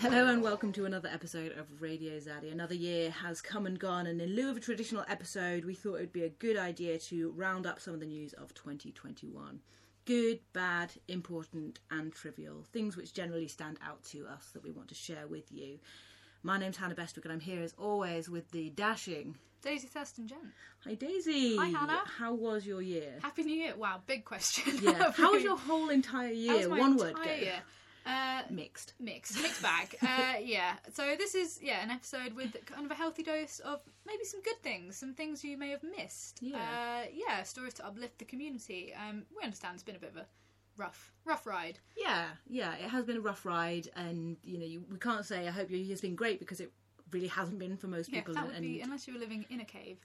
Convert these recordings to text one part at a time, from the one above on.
Hello and welcome to another episode of Radio Zaddy. Another year has come and gone, and in lieu of a traditional episode, we thought it would be a good idea to round up some of the news of 2021. Good, bad, important, and trivial. Things which generally stand out to us that we want to share with you. My name's Hannah Bestwick, and I'm here as always with the dashing. Daisy Thurston Jen. Hi, Daisy. Hi, Hannah. How was your year? Happy New Year. Wow, big question. Yeah. How was your whole entire year? One word. Go. year? Uh, Mixed. mixed, mixed bag. uh, yeah. So this is yeah an episode with kind of a healthy dose of maybe some good things, some things you may have missed. Yeah. Uh, yeah. Stories to uplift the community. Um, we understand it's been a bit of a rough, rough ride. Yeah, yeah, it has been a rough ride, and you know, you, we can't say I hope your year's been great because it really hasn't been for most Yeah, people. that and would be unless you were living in a cave.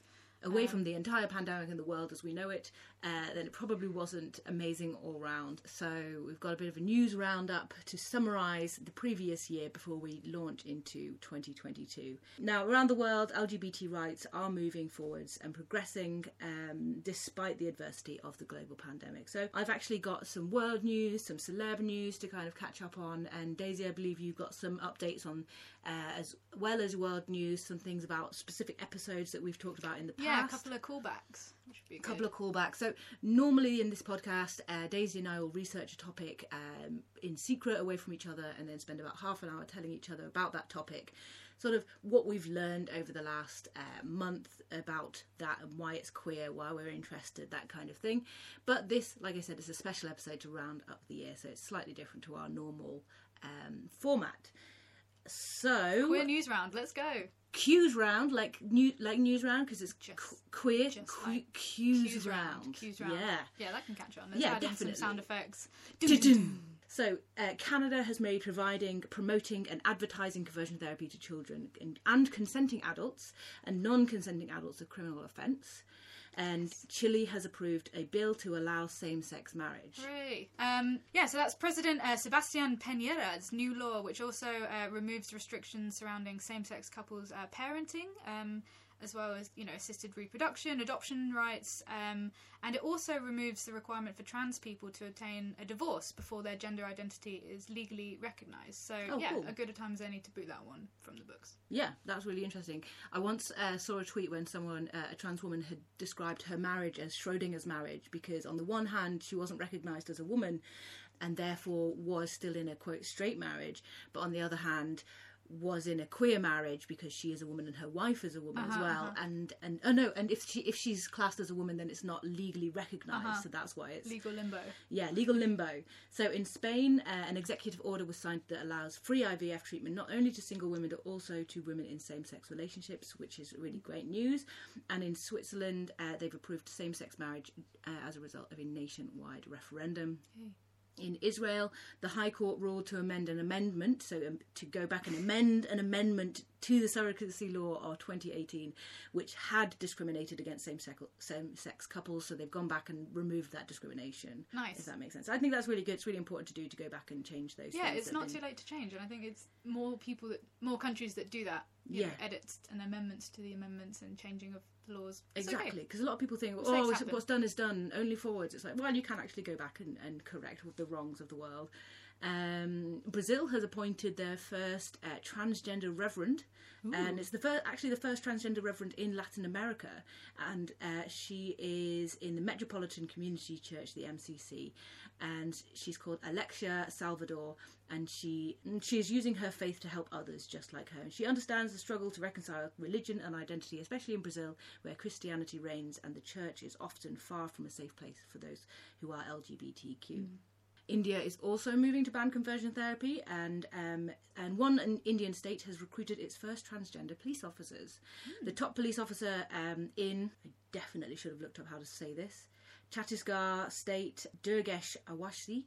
Away um, from the entire pandemic and the world as we know it, uh, then it probably wasn't amazing all round. So we've got a bit of a news roundup to summarise the previous year before we launch into 2022. Now, around the world, LGBT rights are moving forwards and progressing um, despite the adversity of the global pandemic. So I've actually got some world news, some celeb news to kind of catch up on, and Daisy, I believe you've got some updates on, uh, as well as world news, some things about specific episodes that we've talked about in the past Yeah, a couple of callbacks, which would be a good. couple of callbacks. So normally in this podcast, uh, Daisy and I will research a topic um, in secret, away from each other, and then spend about half an hour telling each other about that topic, sort of what we've learned over the last uh, month about that and why it's queer, why we're interested, that kind of thing. But this, like I said, is a special episode to round up the year, so it's slightly different to our normal um, format. So Queer news round. Let's go. Cues round like new like news round because it's Just- qu- queer just que- like cues, round. Cues round. yeah Yeah, that can catch on. Let's Yeah, definitely. some sound effects. so uh, canada has made providing promoting and advertising conversion therapy to children and, and consenting adults and non-consenting adults a criminal offence and chile has approved a bill to allow same-sex marriage Hooray. Um, yeah, so that's President uh, Sebastian Piñera's new law, which also uh, removes restrictions surrounding same-sex couples uh, parenting, um, as well as you know assisted reproduction, adoption rights, um, and it also removes the requirement for trans people to obtain a divorce before their gender identity is legally recognised. So Oh, yeah, cool. a good a time as any to boot that one from the books. Yeah, that's really interesting. I once uh, saw a tweet when someone, uh, a trans woman, had described her marriage as Schrodinger's marriage because, on the one hand, she wasn't recognised as a woman and therefore was still in a quote straight marriage, but on the other hand, was in a queer marriage because she is a woman and her wife is a woman as Uh-huh, well uh-huh. and and oh no and if she if she's classed as a woman then it's not legally recognized Uh-huh. so that's why it's Legal limbo. yeah, legal limbo. So in Spain, uh, an executive order was signed that allows free IVF treatment not only to single women but also to women in same-sex relationships, which is really great news. And in Switzerland, uh, they've approved same-sex marriage uh, as a result of a nationwide referendum. In Israel, the High Court ruled to amend an amendment, so um, to go back and amend an amendment to the surrogacy law of 2018, which had discriminated against same-sex, same-sex couples. So they've gone back and removed that discrimination. Nice. If that makes sense. I think that's really good. It's really important to do to go back and change those. Yeah, it's not have too late to change, and I think it's more people that more countries that do that. Yeah. know, edits and amendments to the amendments and changing of the laws. It's. Exactly, because a lot of people think, Mistakes oh, what's done is done, only forwards. It's like, well, you can actually go back and, and correct the wrongs of the world. Um, Brazil has appointed their first uh, transgender reverend, and it's the first, actually the first transgender reverend in Latin America, and uh, she is in the Metropolitan Community Church, the MCC, and she's called Alexya Salvador, and she and she is using her faith to help others just like her. And she understands the struggle to reconcile religion and identity, especially in Brazil, where Christianity reigns and the church is often far from a safe place for those who are LGBTQ. India is also moving to ban conversion therapy, and um, and one an Indian state has recruited its first transgender police officers. The top police officer um, in I definitely should have looked up how to say this Chhattisgarh state, Durgesh Awasi,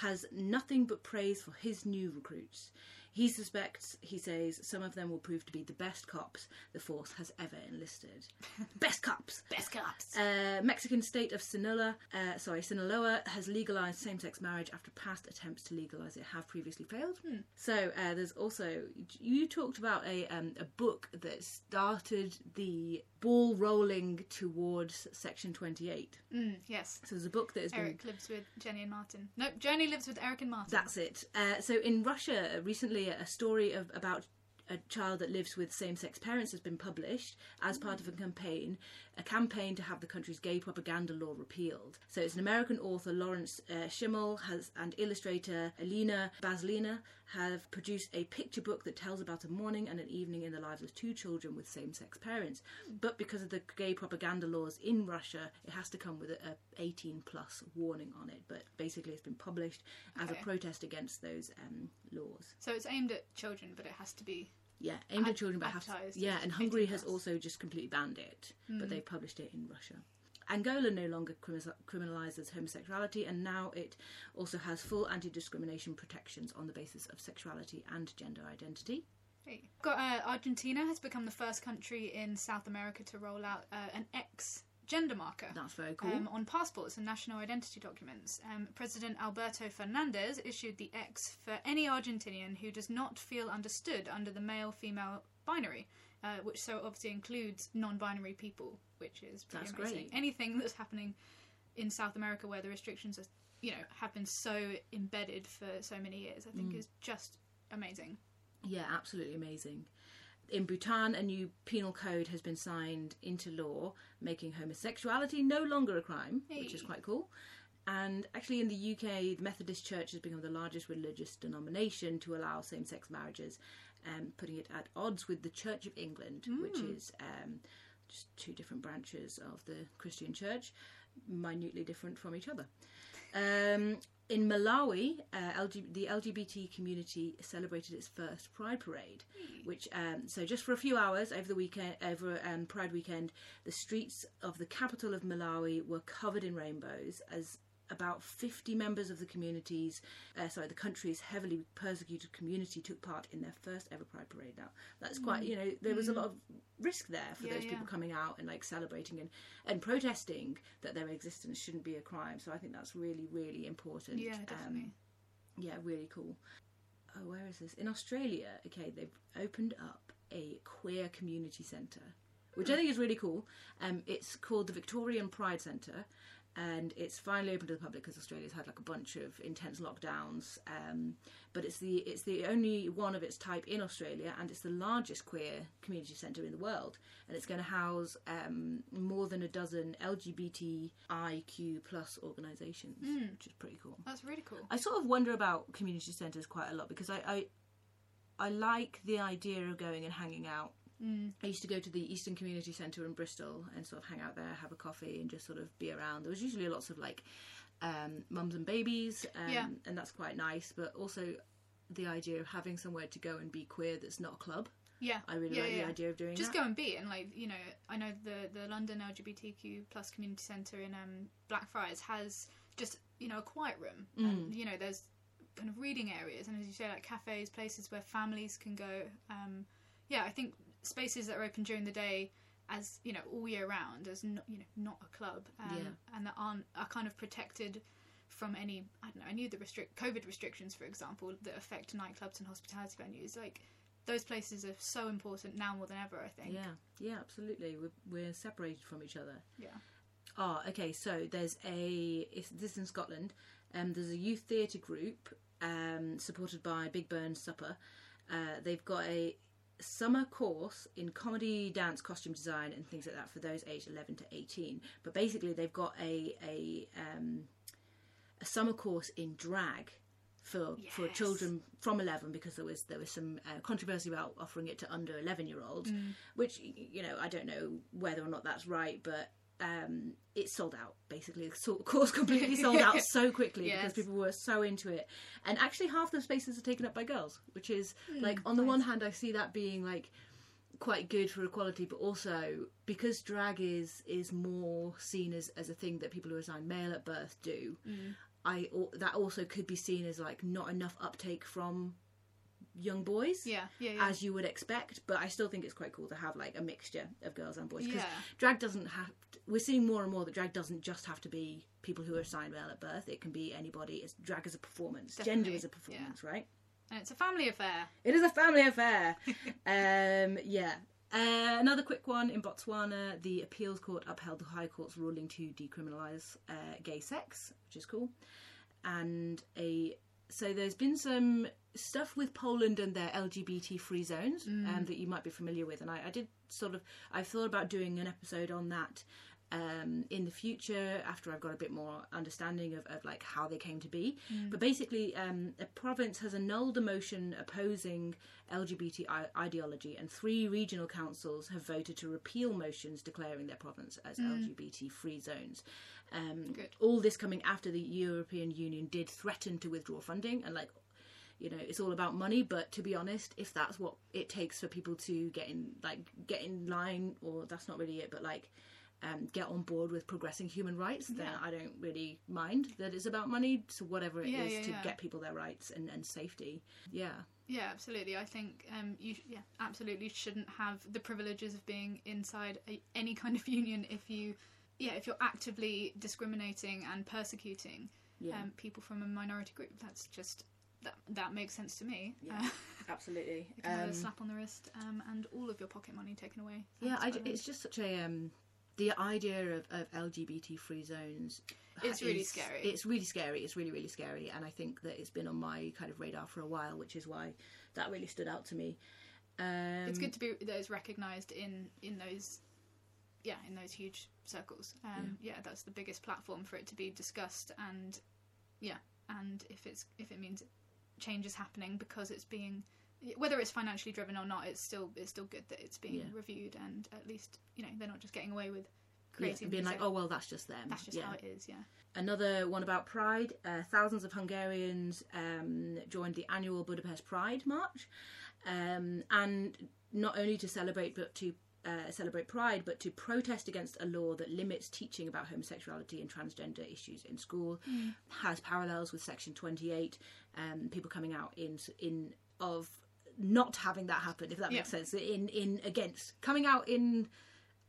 has nothing but praise for his new recruits. He suspects, he says, some of them will prove to be the best cops the force has ever enlisted. best cops! Best cops. Uh, Mexican state of Sinaloa, uh, sorry, Sinaloa has legalized same-sex marriage after past attempts to legalize it have previously failed. So uh, there's also you talked about a um, a book that started the ball rolling towards Section 28. Mm, yes. So there's a book that has been Eric lives with Jenny and Martin. Nope, Jenny lives with Eric and Martin. That's it. Uh, so in Russia, recently, a story of about a child that lives with same-sex parents has been published as part of a campaign, a campaign to have the country's gay propaganda law repealed. So it's an American author, Lawrence uh, Schimel, has and illustrator Elena Baslina have produced a picture book that tells about a morning and an evening in the lives of two children with same-sex parents. But because of the gay propaganda laws in Russia, it has to come with a, a 18 plus warning on it. But basically, it's been published as a protest against those um, laws. So it's aimed at children, but it has to be. Yeah, aimed at children, but have advertised yeah, and Hungary has. Hmm. also just completely banned it, but they've published it in Russia. Angola no longer criminalises homosexuality, and now it also has full anti-discrimination protections on the basis of sexuality and gender identity. Hey. Got uh, Argentina has become the first country in South America to roll out uh, an X gender marker. That's very cool. Um, on passports and national identity documents. Um, President Alberto Fernandez issued the X for any Argentinian who does not feel understood under the male female binary, uh, which so obviously includes non binary people, which is pretty That's amazing. great. Anything that's happening in South America where the restrictions are, you know, have been so embedded for so many years, I Mm. think is just amazing. Yeah, absolutely amazing. In Bhutan, a new penal code has been signed into law, making homosexuality no longer a crime, which is quite cool. And actually, in the UK, the Methodist Church has become the largest religious denomination to allow same sex marriages, um, putting it at odds with the Church of England, which is um, just two different branches of the Christian Church, minutely different from each other. Um, in Malawi, uh, LG- the LGBT community celebrated its first Pride Parade, which um, so just for a few hours over the weekend, over um, Pride weekend, the streets of the capital of Malawi were covered in rainbows as about 50 members of the communities, uh, sorry, the country's heavily persecuted community took part in their first ever Pride Parade. Now, that's quite, you know, there was a lot of risk there for Mm. Yeah, those people yeah. coming out and like celebrating and, and protesting that their existence shouldn't be a crime. So I think that's really, really important. Yeah, Um, definitely. yeah, really cool. Oh, where is this? In Australia, okay, they've opened up a queer community centre, which I think is really cool. Um, it's called the Victorian Pride Centre, and it's finally open to the public because Australia's had like a bunch of intense lockdowns. Um, but it's the it's the only one of its type in Australia, and it's the largest queer community centre in the world. And it's going to house um, more than a dozen LGBTIQ plus organisations, which is pretty cool. That's really cool. I sort of wonder about community centres quite a lot because I, I I like the idea of going and hanging out. Mm. I used to go to the Easton Community Centre in Bristol and sort of hang out there, have a coffee, and just sort of be around. There was usually lots of like um, mums and babies, um, Yeah. and that's quite nice. But also the idea of having somewhere to go and be queer that's not a club. Yeah, I really yeah, like yeah. the idea of doing Just that. go and be and like you know I know the the London LGBTQ plus community centre in um, Blackfriars has just you know a quiet room Mm. and you know there's kind of reading areas and as you say like cafes places where families can go um, yeah I think spaces that are open during the day as you know all year round as not you know not a club um, Yeah. and that aren't are kind of protected from any I don't know I knew the restrict COVID restrictions for example that affect nightclubs and hospitality venues like those places are so important now more than ever I think Yeah, yeah, absolutely. We're, we're separated from each other. yeah Ah, okay. So there's a it's, this is in Scotland. Um, there's a youth theatre group um, supported by Big Burns Supper. Uh, they've got a summer course in comedy, dance, costume design, and things like that for those aged 11 to 18. But basically, they've got a a um, a summer course in drag for for children from 11 because there was there was some uh, controversy about offering it to under 11 year olds which you know I don't know whether or not that's right but um it sold out basically. The course completely sold out so quickly because people were so into it. And actually half the spaces are taken up by girls which is like on the one hand I see that being like quite good for equality but also because drag is is more seen as as a thing that people who are assigned male at birth do I that also could be seen as like not enough uptake from young boys yeah yeah yeah. as you would expect but I still think it's quite cool to have like a mixture of girls and boys because Yeah. drag doesn't have we're seeing more and more that drag doesn't just have to be people who are assigned male at birth. It can be anybody. It's drag as a performance. Gender is a performance right? And it's a family affair. It is a family affair. um, yeah. Uh, another quick one. In Botswana, the appeals court upheld the High Court's ruling to decriminalise uh, gay sex, which is cool. And a so there's been some stuff with Poland and their LGBT free zones um, that you might be familiar with, and I, I did sort of I've thought about doing an episode on that um, in the future after I've got a bit more understanding of, of like how they came to be. But basically, um, a province has annulled a motion opposing LGBT I- ideology, and three regional councils have voted to repeal motions declaring their province as LGBT free zones. Um, all this coming after the European Union did threaten to withdraw funding, and like you know it's all about money but to be honest if that's what it takes for people to get in like get in line or that's not really it but like um, get on board with progressing human rights then Yeah. i don't really mind that it's about money so whatever it is Yeah, yeah, to yeah. get people their rights and, and safety yeah Yeah, absolutely. I think um, you yeah absolutely shouldn't have the privileges of being inside a, any kind of union if you yeah if you're actively discriminating and persecuting yeah um, people from a minority group. That's just that that makes sense to me. Yeah. Uh, absolutely you can have Um, a slap on the wrist um, and all of your pocket money taken away. yeah I, it's just such a um the idea of, of lgbt free zones It's really is- scary. it's really scary it's really really scary and i think that it's been on my kind of radar for a while which is why that really stood out to me um, it's good to be that it's recognised in in those yeah in those huge circles um yeah. that's the biggest platform for it to be discussed and yeah and if it's if it means change is happening because it's being whether it's financially driven or not it's still it's still good that it's being Yeah. reviewed and at least you know they're not just getting away with yeah, creating being these like oh well that's just them that's just yeah. how it is yeah Another one about Pride. Uh, thousands of Hungarians um, joined the annual Budapest Pride March, um, and not only to celebrate, but to uh, celebrate Pride, but to protest against a law that limits teaching about homosexuality and transgender issues in school. Has parallels with Section Twenty Eight. Um, people coming out in in of not having that happen, if that makes Yeah. sense. In in against coming out in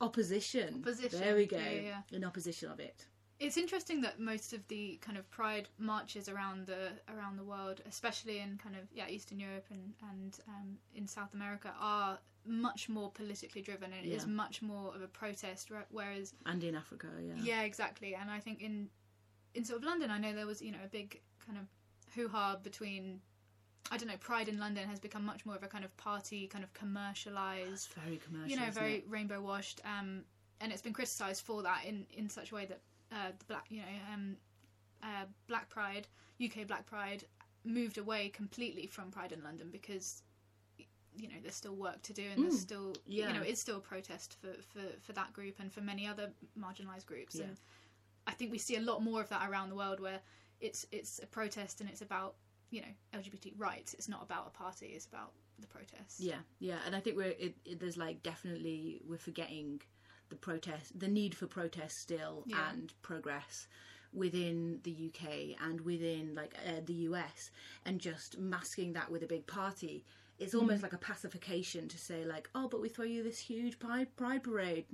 opposition. Opposition, There we go. yeah, yeah. In opposition of it. It's interesting that most of the kind of pride marches around the around the world, especially in kind of yeah Eastern Europe and and um, in South America, are much more politically driven and it is much more of a protest. whe- Whereas And in Africa, yeah. yeah, exactly. And I think in in sort of London, I know there was you know a big kind of hoo ha between. I don't know. Pride in London has become much more of a kind of party, kind of commercialized very commercial. you know, very it? rainbow washed, um, and it's been criticised for that in, in such a way that uh, the black, you know, um, uh, Black Pride, UK Black Pride, moved away completely from Pride in London because, you know, there's still work to do and there's Mm, still, yeah. you know, it's still a protest for, for, for that group and for many other marginalised groups. Yeah. And I think we see a lot more of that around the world where it's it's a protest and it's about you know LGBT rights. It's not about a party. It's about the protest. Yeah, yeah, and I think we're it, it, there's like definitely we're forgetting the protest, the need for protest still, Yeah. and progress within the UK and within like uh, the US, and just masking that with a big party. It's almost like a pacification to say like, oh, but we throw you this huge pride pride parade.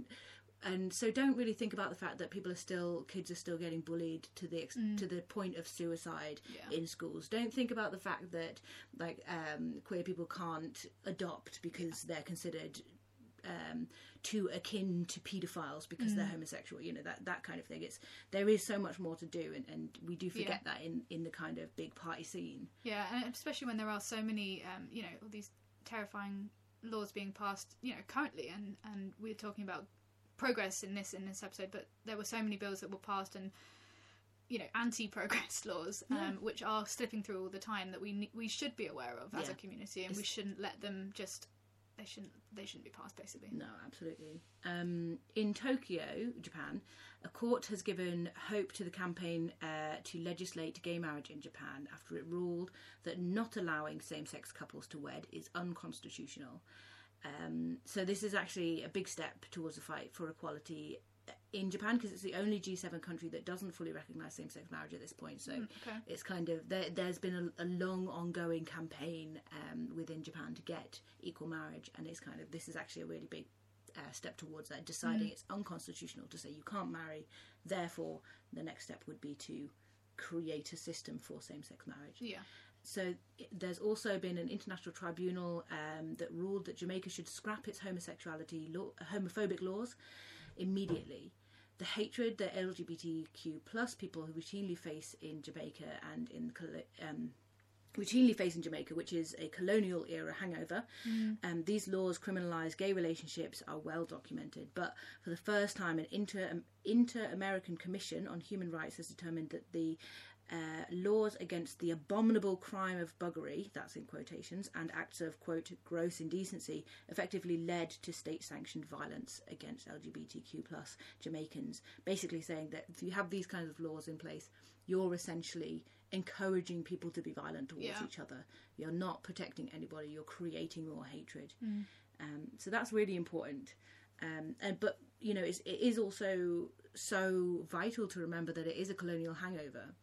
And so, don't really think about the fact that people are still, kids are still getting bullied to the ex- to the point of suicide Yeah. in schools. Don't think about the fact that like um, queer people can't adopt because they're considered um, too akin to paedophiles because they're homosexual. You know that that kind of thing. It's there is so much more to do, and, and we do forget that in in the kind of big party scene. Yeah, and especially when there are so many, um, you know, all these terrifying laws being passed, you know, currently, and and we're talking about progress in this in this episode, but there were so many bills that were passed and you know anti-progress laws, um, Yeah. which are slipping through all the time that we we should be aware of as Yeah. a community, and we shouldn't let them just they shouldn't they shouldn't be passed basically. No, absolutely. Um, in Tokyo, Japan, a court has given hope to the campaign uh, to legislate gay marriage in Japan after it ruled that not allowing same sex couples to wed is unconstitutional. Um, so, this is actually a big step towards the fight for equality in Japan because it's the only G7 country that doesn't fully recognise same sex marriage at this point. So, okay. it's kind of there, there's been a, a long ongoing campaign um, within Japan to get equal marriage, and it's kind of this is actually a really big uh, step towards that, deciding it's unconstitutional to say you can't marry. Therefore, the next step would be to create a system for same-sex marriage. Yeah, so there's also been an international tribunal um, that ruled that Jamaica should scrap its homosexuality law, homophobic laws immediately. The hatred that LGBTQ plus people routinely face in Jamaica and in um, routinely face in Jamaica, which is a colonial era hangover. Um, these laws criminalise gay relationships are well documented, but for the first time, an inter um, inter American Commission on Human Rights has determined that the uh, laws against the abominable crime of buggery, that's in quotations, and acts of, quote, gross indecency effectively led to state sanctioned violence against LGBTQ plus Jamaicans. Basically saying that if you have these kinds of laws in place, you're essentially encouraging people to be violent towards Yeah. each other. You're not protecting anybody, you're creating more hatred. Um, so that's really important. Um, and but you know, it's, it is also so vital to remember that it is a colonial hangover.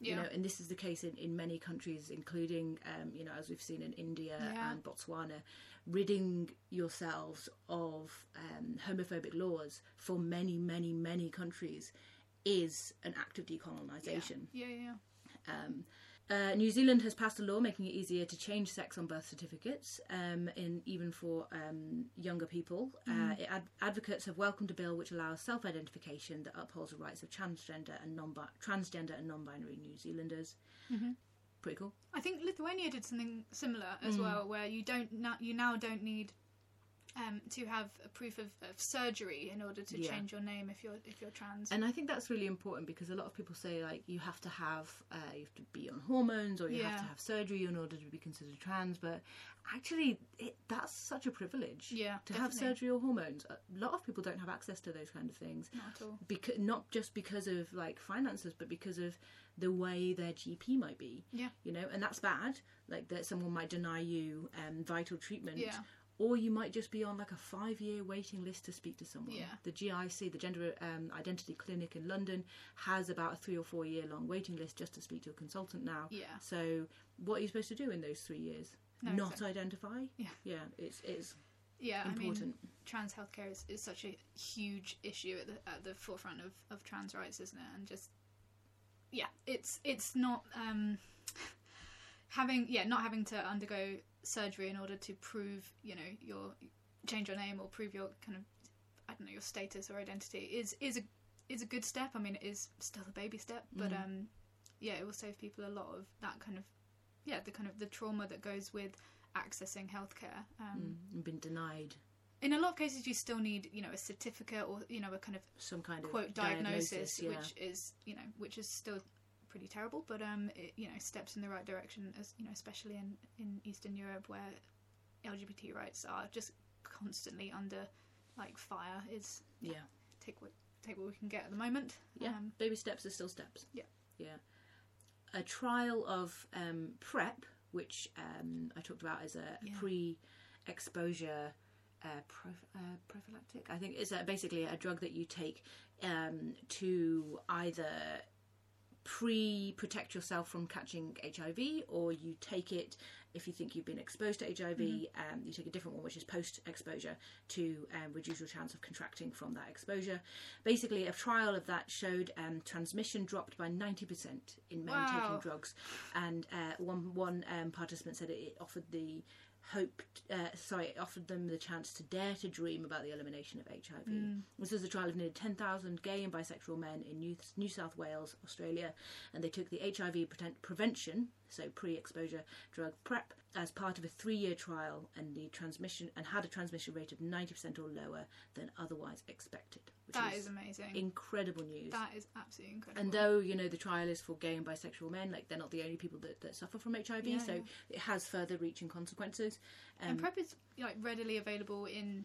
You know, and this is the case in, in many countries, including um, you know, as we've seen in India Yeah. and Botswana, ridding yourselves of um, homophobic laws for many, many, many countries is an act of decolonization. Yeah, yeah, yeah. Um, uh, New Zealand has passed a law making it easier to change sex on birth certificates, um, in even for um, younger people. Uh, it ad- advocates have welcomed a bill which allows self-identification that upholds the rights of transgender and non transgender and non-binary New Zealanders. Pretty cool. I think Lithuania did something similar as Mm. well, where you don't now you now don't need um, to have a proof of, of surgery in order to Yeah. change your name if you're if you're trans. And I think that's really important because a lot of people say like you have to have uh, you have to be on hormones or you have to have surgery in order to be considered trans, but actually it, that's such a privilege. Yeah, to have surgery or hormones. A lot of people don't have access to those kind of things. Not at all. Because not just because of like finances, but because of the way their GP might be. Yeah. You know, and that's bad. Like that someone might deny you um, vital treatment. Yeah. Or you might just be on like a five year waiting list to speak to someone. Yeah. The GIC, the Gender um, Identity Clinic in London, has about a three or four year long waiting list just to speak to a consultant now. Yeah. So what are you supposed to do in those three years? No, Not exactly. identify? Yeah. Yeah, it's it's Yeah, I mean, important. trans healthcare is, is such a huge issue at the at the forefront of, of trans rights, isn't it? And just yeah, it's it's not um, having yeah not having to undergo surgery in order to prove you know your change your name or prove your kind of I don't know your status or identity is is a is a good step. I mean, it is still a baby step, but Mm. um, yeah, it will save people a lot of that kind of yeah the kind of the trauma that goes with accessing healthcare. Um, mm, been denied in a lot of cases you still need you know a certificate or you know a kind of some kind of quote diagnosis, yeah. which is you know which is still pretty terrible but um it, you know steps in the right direction as you know especially in in eastern europe where lgbt rights are just constantly under like fire is yeah take what take what we can get at the moment. Yeah. Um, baby steps are still steps. Yeah. yeah. A trial of um, prep which um, i talked about as a Yeah. pre-exposure uh, pro- uh, prophylactic. I think is uh basically a drug that you take um, to either pre protect yourself from catching hiv or you take it if you think you've been exposed to hiv um, you take a different one which is post exposure to um, reduce your chance of contracting from that exposure. Basically a trial of that showed um, transmission dropped by 90% in men Wow. taking drugs. And uh, one one um, participant said it offered the hope uh, sorry it offered them the chance to dare to dream about the elimination of hiv this was a trial of nearly 10,000 gay and bisexual men in new, new south wales australia and they took the hiv preten- prevention so pre-exposure drug prep as part of a three-year trial and the transmission and had a transmission rate of 90% or lower than otherwise expected which that is is amazing. incredible news. That is absolutely incredible. And though you know the trial is for gay and bisexual men like they're not the only people that, that suffer from hiv Yeah, so yeah. it has further reaching consequences. Um, and prep is like readily available in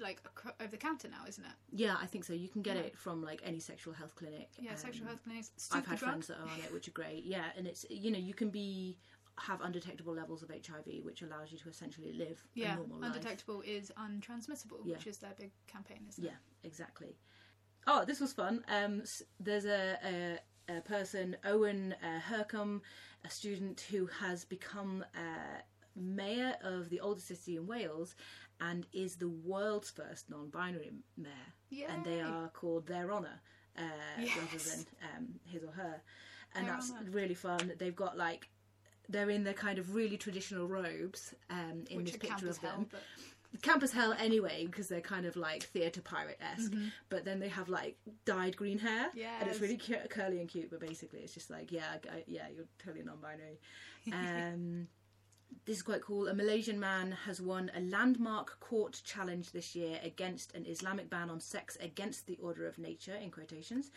like over the counter now isn't it? Yeah i think so. You can get Yeah. it from like any sexual health clinic. Yeah sexual um, health clinics. I've had drug. friends that are on it which are great. Yeah and it's you know you can be have undetectable levels of hiv which allows you to essentially live yeah a normal life undetectable is untransmissible Yeah. which is their big campaign isn't Yeah, it Yeah, exactly. Oh, this was fun. Um, there's a, a, a person, Owen uh, Hurcum, a student who has become uh, mayor of the oldest city in Wales and is the world's first non-binary mayor. And they are called Their Honour uh, rather than um, his or her. And that's really fun. They've got like they're in their kind of really traditional robes um, in Which this picture of them. hell, but Camp as hell anyway, because they're kind of like theatre pirate esque. Mm-hmm. But then they have like dyed green hair, and it's really cu- curly and cute. But basically, it's just like, yeah, I, yeah, you're totally non-binary. Um, this is quite cool. A Malaysian man has won a landmark court challenge this year against an Islamic ban on sex against the order of nature, in quotations,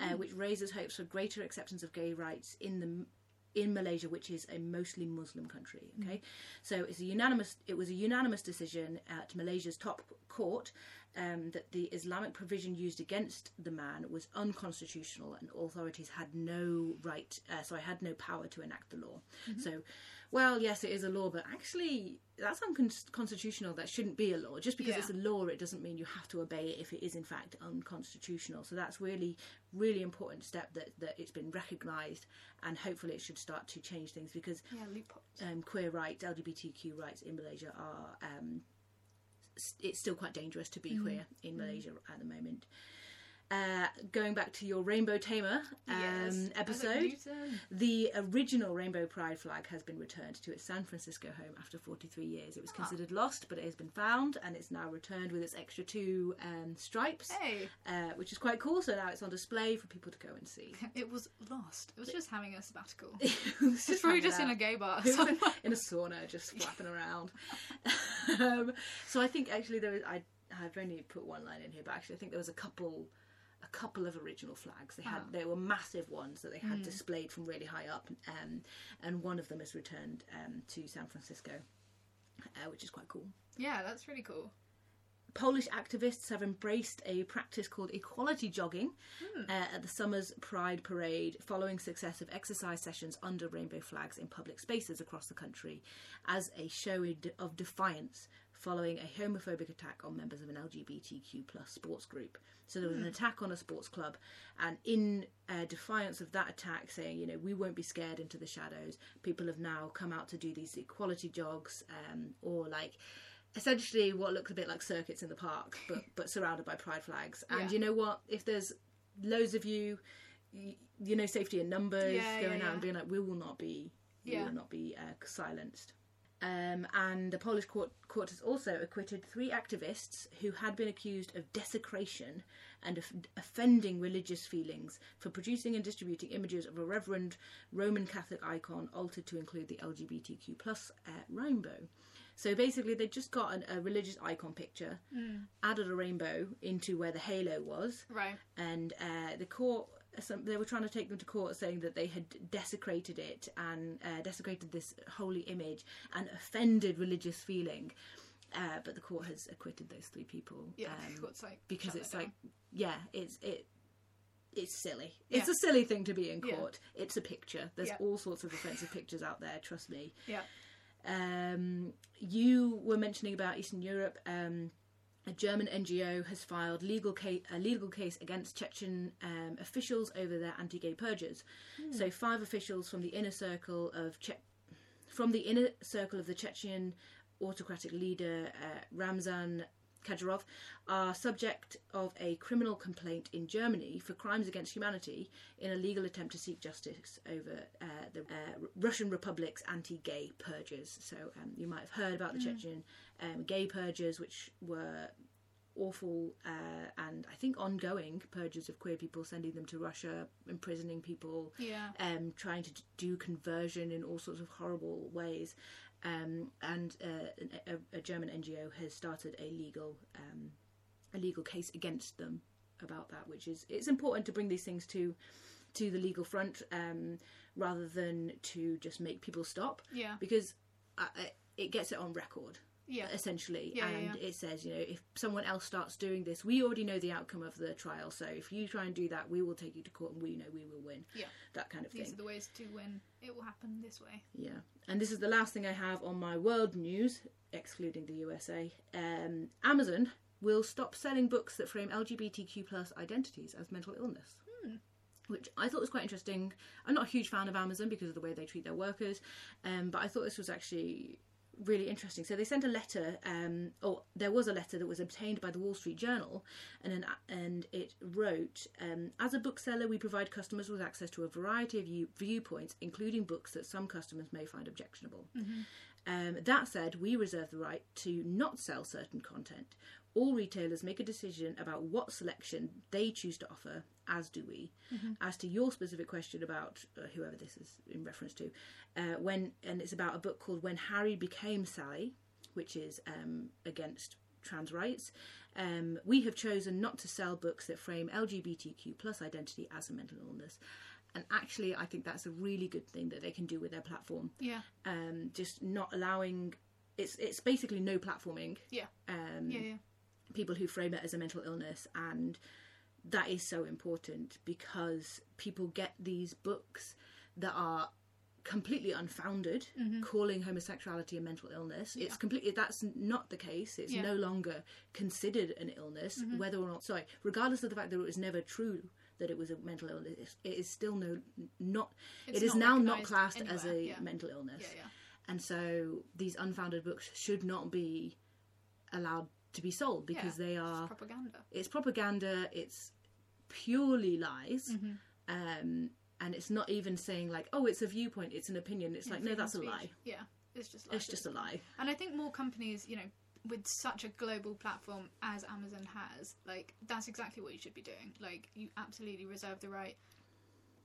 uh, which raises hopes for greater acceptance of gay rights in the in Malaysia, which is a mostly Muslim country. Okay, so it's a unanimous. It was a unanimous decision at Malaysia's top court um, that the Islamic provision used against the man was unconstitutional, and authorities had no right. Uh, so I had no power to enact the law. So, well, yes, it is a law, but actually. That's unconstitutional. That shouldn't be a law. Just because Yeah. it's a law, it doesn't mean you have to obey it if it is in fact unconstitutional. So that's really, really important step that, that it's been recognised, and hopefully it should start to change things because yeah, um, queer rights, LGBTQ rights in Malaysia are um, it's still quite dangerous to be Mm. queer in Malaysia at the moment. Uh, going back to your Rainbow Tamer um, Yes. Episode, the original Rainbow Pride flag has been returned to its San Francisco home after 43 years. It was considered lost, but it has been found and it's now returned with its extra two um, stripes, Hey, uh, which is quite cool. So now it's on display for people to go and see. it was lost. It was just having a sabbatical. it's It's probably just in a gay bar. It was in a sauna, just flapping around. um, so I think actually there was, I I've only put one line in here, but actually I think there was a couple a couple of original flags. They had Oh. they were massive ones that they had displayed from really high up, um, and one of them is returned um, to San Francisco, uh, which is quite cool. yeah, that's really cool. Polish activists have embraced a practice called equality jogging uh, at the summer's Pride Parade, following successive exercise sessions under rainbow flags in public spaces across the country, as a show of defiance following a homophobic attack on members of an LGBTQ plus sports group. So there was an attack on a sports club, and in uh, defiance of that attack, saying, you know, we won't be scared into the shadows, people have now come out to do these equality jogs, um, or like essentially what looks a bit like circuits in the park, but but surrounded by pride flags. And Yeah. you know what? If there's loads of you, you know, safety in numbers, Yeah, going yeah, out and being like, we will not be, we will not be uh, silenced. Um, and the Polish court, court has also acquitted three activists who had been accused of desecration and of offending religious feelings for producing and distributing images of a Reverend Roman Catholic icon altered to include the LGBTQ plus uh, rainbow. So basically, they just got an, a religious icon picture, added a rainbow into where the halo was, Right. and uh, the court some, they were trying to take them to court saying that they had desecrated it and uh, desecrated this holy image and offended religious feeling uh, but the court has acquitted those three people Yeah. um, like because it's like down. yeah it's it it's silly it's Yeah. a silly thing to be in Yeah. court it's a picture there's Yeah. all sorts of offensive pictures out there trust me yeah. um, you were mentioning about Eastern Europe. Um, a German NGO has filed legal case, a legal case against Chechen um, officials over their anti-gay purges. So five officials from the inner circle of che- from the inner circle of the Chechen autocratic leader uh, Ramzan Kadyrov are subject of a criminal complaint in Germany for crimes against humanity in a legal attempt to seek justice over uh, the uh, Russian Republic's anti-gay purges. So um, you might have heard about the Chechen um, gay purges, which were awful uh, and I think ongoing purges of queer people, sending them to Russia, imprisoning people, Yeah. um, trying to do conversion in all sorts of horrible ways. Um, and uh, a, a German NGO has started a legal um, a legal case against them about that, which is it's important to bring these things to to the legal front um, rather than to just make people stop Yeah. because uh, it gets it on record Yeah. essentially Yeah, and yeah. it says you know if someone else starts doing this we already know the outcome of the trial so if you try and do that we will take you to court and we know we will win Yeah. that kind of These thing These are the ways to win. It will happen this way. yeah and this is the last thing i have on my world news excluding the usa um, amazon will stop selling books that frame lgbtq plus identities as mental illness which I thought was quite interesting. I'm not a huge fan of Amazon because of the way they treat their workers, um, but I thought this was actually really interesting. So they sent a letter, um, or there was a letter that was obtained by the Wall Street Journal, and an, and it wrote, um, "As a bookseller, we provide customers with access to a variety of view, viewpoints, including books that some customers may find objectionable. Um, that said, we reserve the right to not sell certain content. All retailers make a decision about what selection they choose to offer, as do we. As to your specific question about uh, whoever this is in reference to, uh, when and it's about a book called When Harry Became Sally, which is um, against trans rights. Um, we have chosen not to sell books that frame LGBTQ plus identity as a mental illness. And actually, I think that's a really good thing that they can do with their platform Yeah. um, just not allowing it's it's basically no platforming Yeah. um, Yeah. Yeah. people who frame it as a mental illness and that is so important because people get these books that are completely unfounded mm-hmm. calling homosexuality a mental illness it's completely that's not the case it's Yeah. no longer considered an illness mm-hmm. whether or not sorry regardless of the fact that it was never true that it was a mental illness it is still no not It's it is not now not classed as a yeah. mental illness Yeah. Yeah. and so these unfounded books should not be allowed to be sold because Yeah, they It's are propaganda. it's propaganda it's purely lies Mm-hmm. um and it's not even saying like oh it's a viewpoint it's an opinion it's like no that's a lie Yeah. It's just. it's just a lie And I think more companies, you know, with such a global platform as Amazon has, like that's exactly what you should be doing. Like you absolutely reserve the right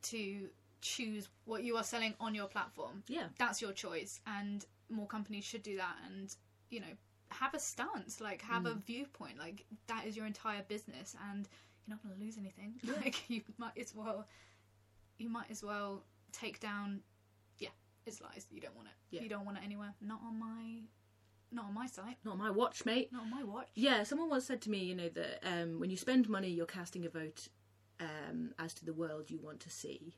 to choose what you are selling on your platform. yeah That's your choice, and more companies should do that. And you know, have a stance, like have a viewpoint. Like that is your entire business, and you're not going to lose anything. Like you might as well, you might as well take down. Yeah, it's lies. You don't want it. Yeah. You don't want it anywhere. Not on my, not on my site. not on my watch mate Not on my watch. yeah someone once said to me you know that um when you spend money you're casting a vote um as to the world you want to see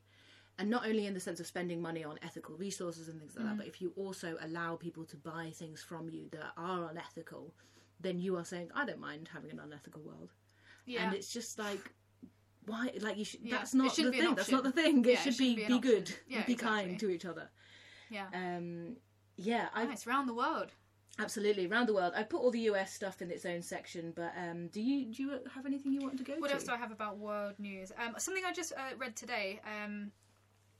and not only in the sense of spending money on ethical resources and things like that, but if you also allow people to buy things from you that are unethical, then you are saying, I don't mind having an unethical world. Yeah. And it's just like, why? Like you should. Yeah, That's not the thing. That's not the thing. It Yeah, it should be be be good. Yeah, be exactly. kind to each other. yeah. Um, yeah, I nice round the world. absolutely around the world. I put all the US stuff in its own section, but um, do you do you have anything you want to go What to? else do I have about world news? Um, something I just uh, read today um,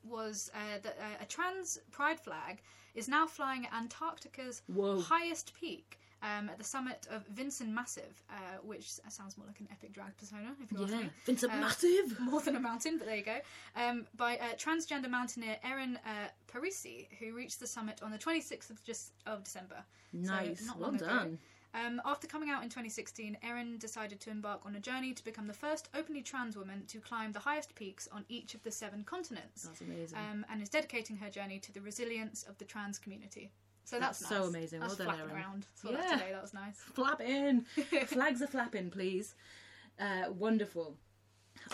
was uh, that uh, a trans pride flag is now flying at Antarctica's Whoa. highest peak. Um, at the summit of Vincent Massive, uh, which sounds more like an epic drag persona, if you ask Yeah, me. Vincent Uh, Massive. more than a mountain, but there you go. Um, by uh, transgender mountaineer Erin uh, Parisi, who reached the summit on the 26th of, just, of December. So Nice, not well done. ago. Done. Um, after coming out in 2016, Erin decided to embark on a journey to become the first openly trans woman to climb the highest peaks on each of the seven continents, That's amazing. um, and is dedicating her journey to the resilience of the trans community. So that's, That's so amazing. That's Well done, flapping Erin. around. Saw that Yeah. today. That was nice. flapping, flags are flapping, please. Uh, wonderful.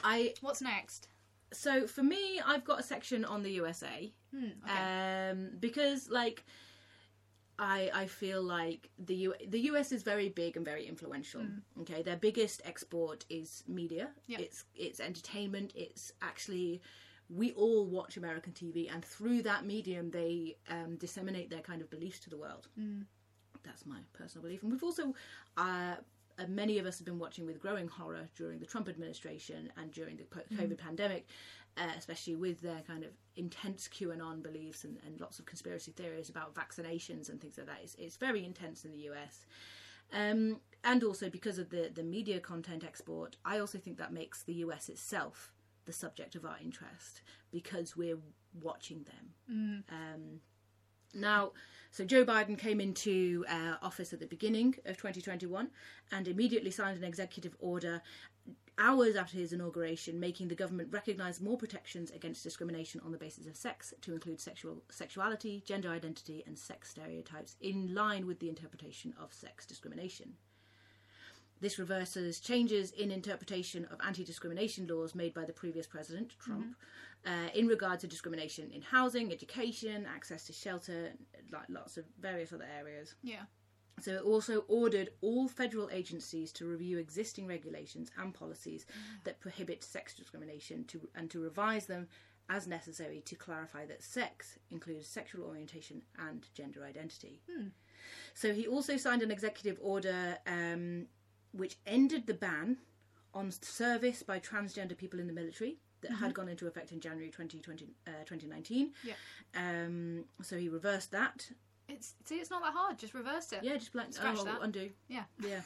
I What's next? so for me, I've got a section on the USA. Hmm, okay. um, because like I I feel like the U- the US is very big and very influential. Okay, their biggest export is media. Yeah. It's it's entertainment. It's actually we all watch American TV, and through that medium, they um, disseminate their kind of beliefs to the world. That's my personal belief, and we've also. Uh, many of us have been watching with growing horror during the Trump administration and during the po- COVID pandemic, uh, especially with their kind of intense QAnon beliefs and, and lots of conspiracy theories about vaccinations and things like that. It's, it's very intense in the US. Um, and also because of the, the media content export, I also think that makes the US itself the subject of our interest because we're watching them. Um, now, so Joe Biden came into uh, office at the beginning of 2021 and immediately signed an executive order hours after his inauguration, making the government recognise more protections against discrimination on the basis of sex, to include sexual sexuality, gender identity, and sex stereotypes, in line with the interpretation of sex discrimination. This reverses changes in interpretation of anti discrimination laws made by the previous president, Trump, uh, in regard to discrimination in housing, education, access to shelter, like lots of various other areas. yeah. So it also ordered all federal agencies to review existing regulations and policies that prohibit sex discrimination to, and to revise them as necessary to clarify that sex includes sexual orientation and gender identity. So he also signed an executive order um, which ended the ban on service by transgender people in the military that had gone into effect in January 2020, uh, 2019. Yeah. Um, so he reversed that. It's see, it's not that hard. Just reverse it. Yeah, just blank. Scratch oh, that. undo. Yeah. Yeah.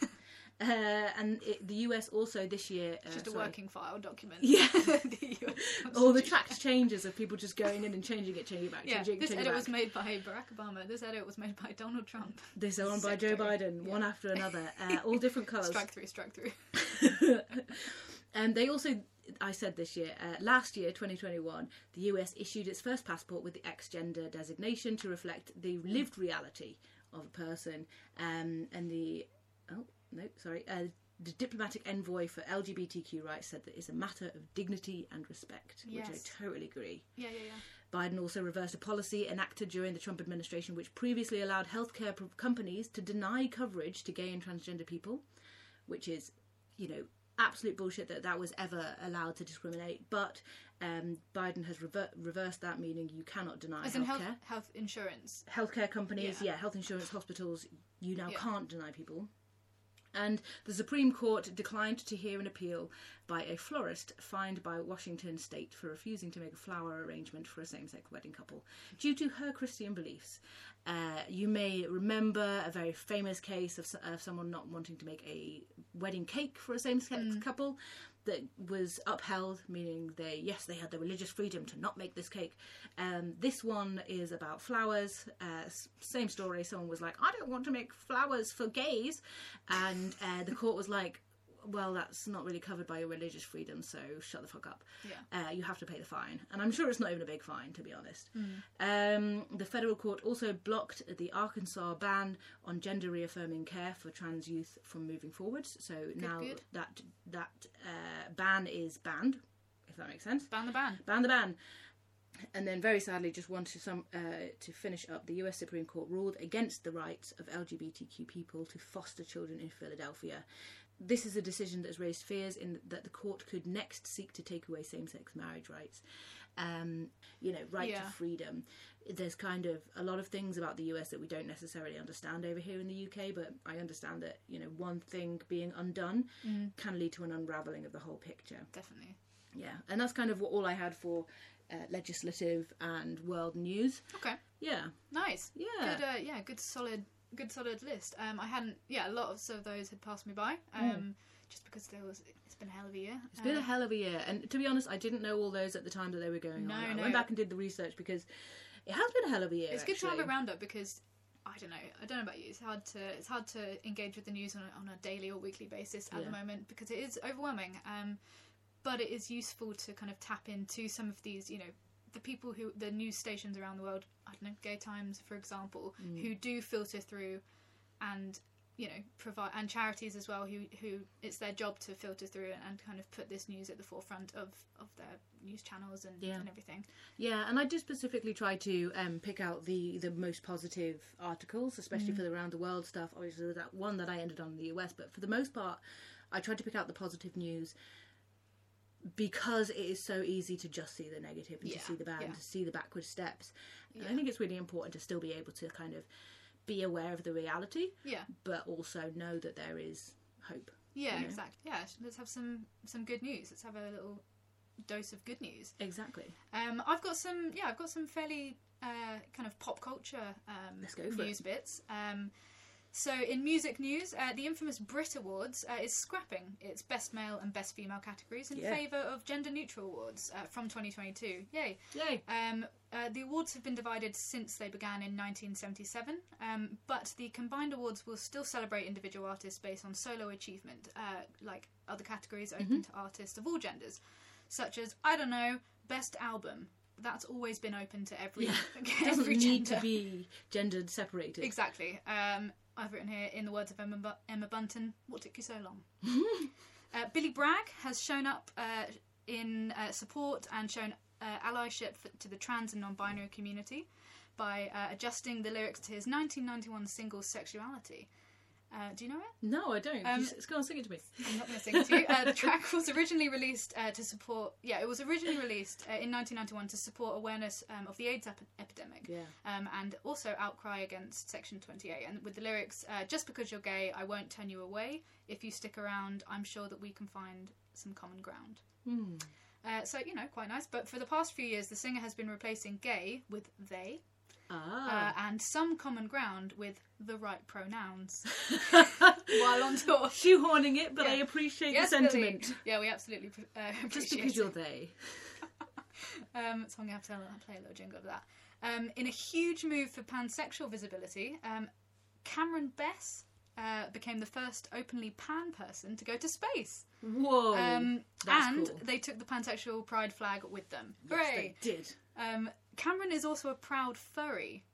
uh, and it, the US also this year. Uh, Just a sorry. working file document. Yeah. The All the tracked changes of people just going in and changing it, changing it back, Yeah, changing it, this changing edit it was made by Barack Obama. This edit was made by Donald Trump. This one by Joe Biden, Yeah. one after another, uh, all different colours. Strike through, strike through. and they also, I said this year, uh, last year, 2021, the US issued its first passport with the X gender designation to reflect the lived reality of a person. Um, and the, oh, no, sorry, uh, the diplomatic envoy for LGBTQ rights said that it's a matter of dignity and respect, Yes. which I totally agree. Yeah, yeah, yeah. Biden also reversed a policy enacted during the Trump administration which previously allowed healthcare pro- companies to deny coverage to gay and transgender people, which is, you know, absolute bullshit that that was ever allowed to discriminate. But um, Biden has rever- reversed that, meaning you cannot deny As in health, health insurance. Healthcare companies, Yeah. yeah. health insurance hospitals, you now Yeah. can't deny people. And the Supreme Court declined to hear an appeal by a florist fined by Washington state for refusing to make a flower arrangement for a same sex wedding couple due to her Christian beliefs. Uh, you may remember a very famous case of, of someone not wanting to make a wedding cake for a same sex couple that was upheld, meaning they, yes, they had the religious freedom to not make this cake. Um, this one is about flowers. Uh, same story. Someone was like, I don't want to make flowers for gays. And uh, the court was like, well, that's not really covered by your religious freedom, so shut the fuck up. Yeah. Uh, you have to pay the fine. And I'm sure it's not even a big fine, to be honest. Um, the federal court also blocked the Arkansas ban on gender reaffirming care for trans youth from moving forwards. So now good. that that uh, ban is banned, if that makes sense. Ban the ban. Ban the ban. And then, very sadly, just wanted some uh, to finish up. The U.S. Supreme Court ruled against the rights of LGBTQ people to foster children in Philadelphia. This is a decision that has raised fears in that the court could next seek to take away same-sex marriage rights. Um, you know, right Yeah. to freedom. There's kind of a lot of things about the US that we don't necessarily understand over here in the UK, but I understand that you know one thing being undone can lead to an unraveling of the whole picture. Definitely. Yeah, and that's kind of what all I had for uh, legislative and world news. Okay. Yeah, Nice. yeah, Good. Uh, yeah. Good. Solid. Good. Solid list. Um, I hadn't. Yeah, a lot of, of those had passed me by. Um, just because there was. It's been a hell of a year. Hmm. it's been Uh, a hell of a year. And to be honest, I didn't know all those at the time that they were going No, on. I no. went back and did the research because it has been a hell of a year. It's good to have a roundup because I don't know. I don't know about you. It's hard to it's hard to engage with the news on a, on a daily or weekly basis at Yeah. the moment because it is overwhelming. Um, but it is useful to kind of tap into some of these, you know, the people who the news stations around the world. I don't know, Gay Times, for example, Mm. who do filter through and you know provide and charities as well who who it's their job to filter through and, and kind of put this news at the forefront of of their news channels and, Yeah. and everything Yeah, and I did specifically try to um, pick out the the most positive articles, especially Mm. for the around the world stuff. Obviously, that one that I ended on in the US, but for the most part, I tried to pick out the positive news because it is so easy to just see the negative and Yeah, to see the bad and to see the backward steps. And I think it's really important to still be able to kind of be aware of the reality, yeah but also know that there is hope. Yeah, you know? exactly. Yeah, let's have some some good news. Let's have a little dose of good news. Exactly. Um, I've got some. Yeah, I've got some fairly uh, kind of pop culture um, Let's go for news bits. Um, so, in music news, uh, the infamous Brit Awards uh, is scrapping its Best Male and Best Female categories in Yeah. favour of gender neutral awards uh, from 2022. Yay! Yay. Um, uh, the awards have been divided since they began in 1977, um, but the combined awards will still celebrate individual artists based on solo achievement, uh, like other categories open to artists of all genders, such as I don't know, best album. That's always been open to every Yeah. It doesn't every need to be gendered separated. Exactly. Um, I've written here, in the words of Emma, Bu- Emma Bunton, what took you so long? uh, Billy Bragg has shown up uh, in uh, support and shown uh, allyship to the trans and non binary community by uh, adjusting the lyrics to his 1991 single Sexuality. Uh, do you know it? No, I don't. Um, Just, go on, sing it to me. I'm not going to sing it to you. Uh, the track was originally released uh, to support. Yeah, it was originally released uh, in 1991 to support awareness um, of the AIDS ep- epidemic. Yeah. Um, and also outcry against Section 28. And with the lyrics, uh, "Just because you're gay, I won't turn you away. If you stick around, I'm sure that we can find some common ground." Hmm. Uh, so you know, quite nice. But for the past few years, the singer has been replacing "gay" with "they," Ah. uh, and some common ground with the right pronouns while on tour. Shoehorning it, but I appreciate Yes, the Billy. sentiment. Yeah, we absolutely uh, appreciate Just because you're they. Um, so I'm going to have to play a little jingle of that. Um, in a huge move for pansexual visibility, um, Cameron Bess uh, became the first openly pan person to go to space. Whoa. Um, and cool. they took the pansexual pride flag with them. Yes, Hooray! they did. Um, Cameron is also a proud furry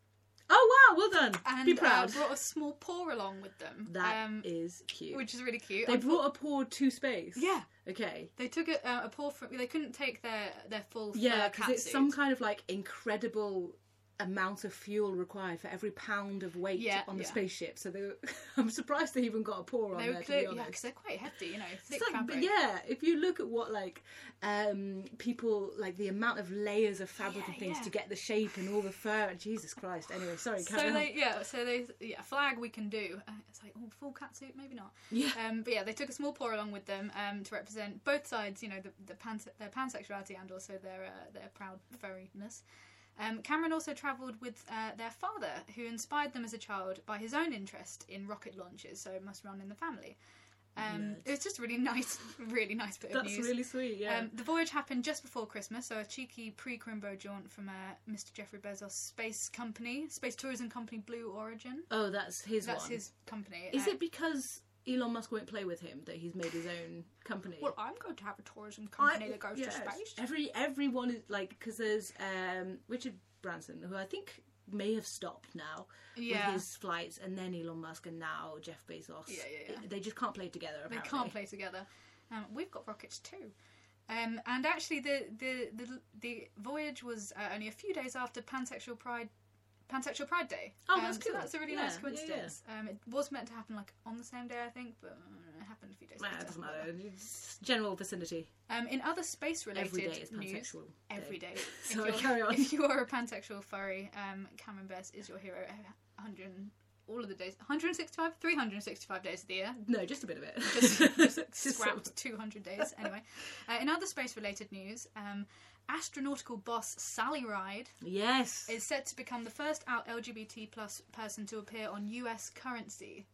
Oh wow, well done. and Be proud. Uh, brought a small paw along with them. That um, is cute. which is really cute. they brought a paw to space. yeah, Okay. they took a, uh, a paw from. They couldn't take their their full Yeah, because it's some kind of like incredible amount of fuel required for every pound of weight Yeah, on the yeah. spaceship. So they were, I'm surprised they even got a paw on They there. clear, be yeah, because they're quite hefty, you know, like, yeah, if you look at what like um, people like the amount of layers of fabric Yeah, and things to get the shape and all the fur. Jesus Christ. Anyway, sorry. So on. they, yeah, so they, yeah, flag we can do. Uh, it's like, oh, full catsuit, maybe not. Yeah. Um, but yeah, they took a small paw along with them um, to represent both sides. You know, the, the pans- their pansexuality and also their uh, their proud furriness. Um, Cameron also travelled with uh, their father, who inspired them as a child by his own interest in rocket launches. So it must run in the family. Um, it was just a really nice, really nice bit of That's news. really sweet. Yeah. Um, the voyage happened just before Christmas, so a cheeky pre-Crimbo jaunt from uh, Mr. Jeffrey Bezos' space company, space tourism company Blue Origin. oh, that's his That's one. his company. Is Uh, it because Elon Musk won't play with him that he's made his own company? Well, I'm going to have a tourism company I- that goes yes. to space. Every everyone is like because there's um, Richard Branson who I think may have stopped now Yeah. with his flights, and then Elon Musk, and now Jeff Bezos. Yeah, yeah, yeah. They just can't play together. They can't play together. Um, we've got rockets too. Um, and actually, the, the, the, the voyage was uh, only a few days after Pansexual Pride. Pansexual Pride Day. Oh, Um, that's so cool. that's a really Yeah, nice yeah, coincidence. Um, it was meant to happen like on the same day, I think, but uh, it happened a few days Nah, later. it doesn't matter. It's general vicinity. Um, in other space-related Every day is news, pansexual. every day. day. If Sorry, you're- carry on. If you are a pansexual furry, um, Cameron Bess is your hero. 100, all of the days, 165, 365 days of the year. No, just a bit of it. Just, just scrapped 200 days. Anyway, uh, in other space-related news, um, astronautical boss Sally Ride Yes. is set to become the first out LGBT plus person to appear on U.S. currency.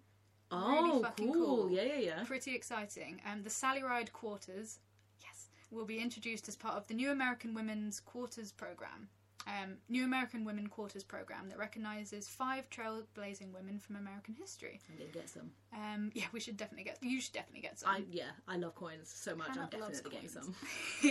oh, really fucking cool. cool. Yeah, yeah, yeah. Pretty exciting. Um, the Sally Ride Quarters, yes, will be introduced as part of the New American Women's Quarters program. Um, New American Women Quarters program that recognises five trailblazing women from American history. I did get some. Um, yeah, we should definitely get. You should definitely get some. I yeah, I love coins so much. I'm definitely getting some.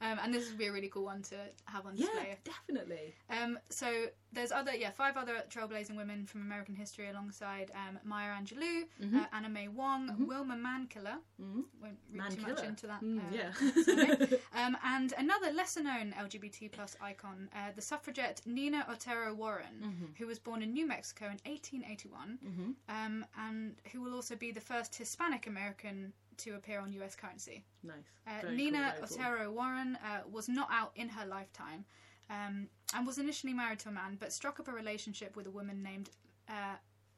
um, and this would be a really cool one to have on display. Yeah, definitely. Um, so there's other, yeah, five other trailblazing women from American history alongside um, Maya Angelou, Mm-hmm. uh, Anna May Wong, Wilma Mankiller. Mhm. Won't read too much into that. Mm, uh, yeah. um, and another lesser-known LGBT plus icon, uh, the suffragette Nina Otero Warren, Mm-hmm. who was born in New Mexico in 1881, Mhm. um, and who will also be the first Hispanic American to appear on U.S. currency. Nice. Uh, Nina cool. Otero Warren uh, was not out in her lifetime um, and was initially married to a man, but struck up a relationship with a woman named uh,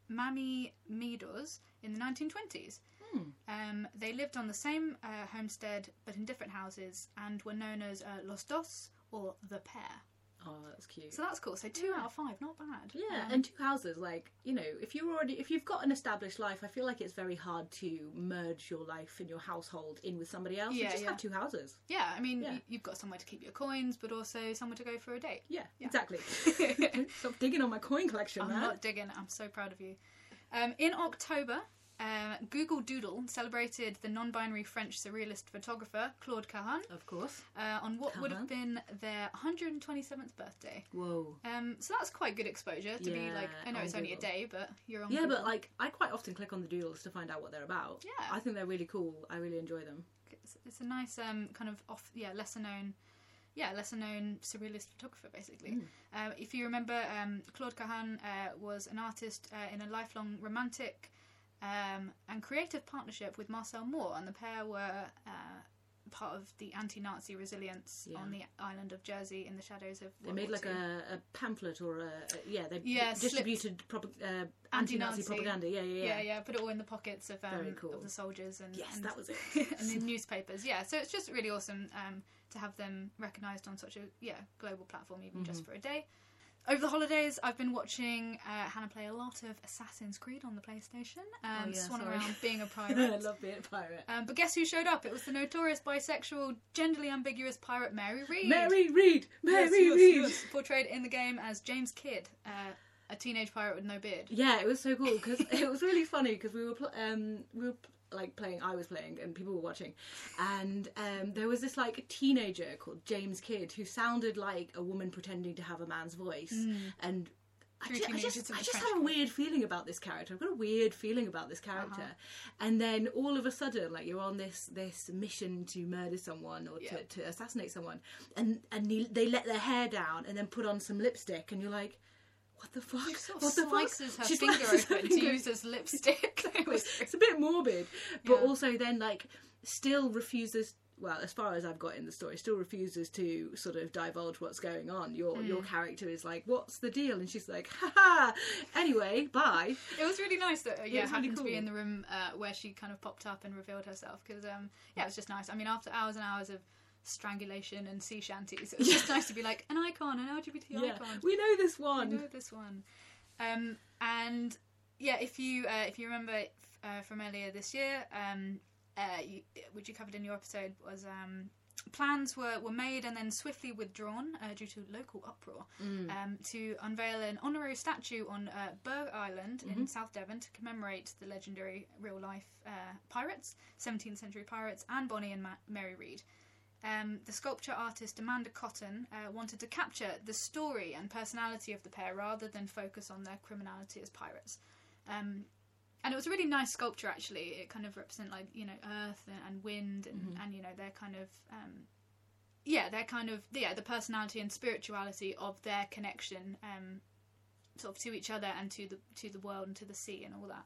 Mamie Meadows in the 1920s. Hmm. Um, they lived on the same uh, homestead but in different houses and were known as uh, Los Dos or the pair. Oh, that's cute. So that's cool. So two out of five, not bad. Yeah, Um, and two houses, like you know, if you're already if you've got an established life, I feel like it's very hard to merge your life and your household in with somebody else. Yeah, you just yeah. have two houses. yeah, I mean, Yeah. y- you've got somewhere to keep your coins, but also somewhere to go for a date. Yeah, Yeah. exactly. Stop digging on my coin collection, I'm man. not digging. I'm so proud of you. Um, in October, uh, Google Doodle celebrated the non-binary French surrealist photographer Claude Cahun Of course. uh, on what would have been their 127th birthday. Whoa. Um, so that's quite good exposure to be like. I know Yeah, it's on only a day, but you're on. Yeah, Google. but like I quite often click on the doodles to find out what they're about. Yeah. I think they're really cool. I really enjoy them. it's, it's a nice um, kind of off, yeah, lesser known. Yeah, lesser known surrealist photographer, basically. Uh, if you remember, um, Claude Cahun uh, was an artist uh, in a lifelong romantic um, and creative partnership with Marcel Moore, and the pair were uh, part of the anti-Nazi resilience Yeah. on the island of Jersey in the shadows of. They World made War like a, a pamphlet or a, a yeah they Yeah, distributed prop- uh, anti-Nazi Anti-Nazi. propaganda. Yeah, yeah, yeah. yeah, yeah, put it all in the pockets of, um, cool. of the soldiers and Yes, and, that was it. and the newspapers. Yeah, so it's just really awesome um, to have them recognised on such a yeah global platform, even Mm-hmm. just for a day. Over the holidays, I've been watching uh, Hannah play a lot of Assassin's Creed on the PlayStation, um, Oh, yeah, swanning sorry. around being a pirate. I love being a pirate. um, but guess who showed up? It was the notorious bisexual, genderly ambiguous pirate Mary Read. Mary Read, Mary Yes, Read. yes. portrayed in the game as James Kidd, uh, a teenage pirate with no beard. Yeah, it was so cool because it was really funny because we were pl- um we were like playing. I was playing and people were watching, and um there was this like teenager called James Kidd who sounded like a woman pretending to have a man's voice, and. I True ju- I just, I just have a weird feeling about this character. I've got a weird feeling about this character, Uh-huh. and then all of a sudden, like you're on this this mission to murder someone or Yeah. to, to assassinate someone, and and they let their hair down and then put on some lipstick, and you're like, what the fuck? She sort of what the fuck? slices her She finger open to use as lipstick. It's a bit morbid, but Yeah. also then like still refuses. Well, as far as I've got in the story, still refuses to sort of divulge what's going on. Your your Mm. character is like, "What's the deal?" And she's like, "Ha ha." Anyway, bye. It was really nice that uh, yeah happened really to be in the room uh, where she kind of popped up and revealed herself because um yeah it was just nice. I mean after hours and hours of strangulation and sea shanties, it was just nice to be like an icon, an LGBT Yeah, icon. we know this one. know this one. Um, and yeah, if you uh, if you remember uh, from earlier this year, um, uh, you, which you covered in your episode, was um, plans were, were made and then swiftly withdrawn uh, due to local uproar um, to unveil an honorary statue on uh, Burgh Island in South Devon to commemorate the legendary real life uh, pirates, 17th century pirates, and Bonny and Ma- Mary Read. Um, the sculpture artist Amanda Cotton uh, wanted to capture the story and personality of the pair rather than focus on their criminality as pirates. Um, and it was a really nice sculpture, actually. It kind of represent like you know earth and, and wind and, and you know their kind of um, yeah, their kind of yeah the personality and spirituality of their connection um, sort of to each other and to the to the world and to the sea and all that.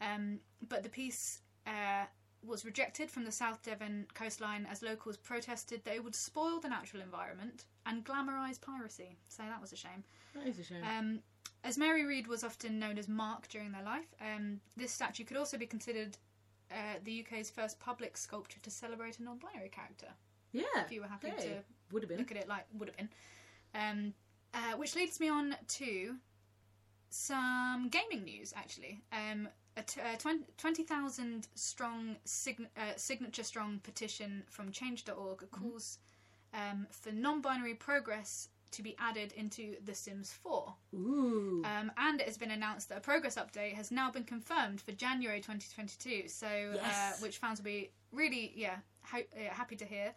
Um, but the piece uh, was rejected from the South Devon coastline as locals protested that it would spoil the natural environment and glamorise piracy. So that was a shame. That is a shame. Um, as Mary Read was often known as Mark during their life, um, this statue could also be considered uh, the UK's first public sculpture to celebrate a non-binary character. yeah, If you were happy hey, to would have been. look at it like would have been. Um, uh, which leads me on to some gaming news, actually. Um, a t- uh, 20,000 strong sign- uh, signature strong petition from change.org calls um, for non-binary progress to be added into The Sims 4. Ooh, Um, and it has been announced that a progress update has now been confirmed for January 2022. So, Yes. uh, which fans will be really, yeah, ho- uh, happy to hear.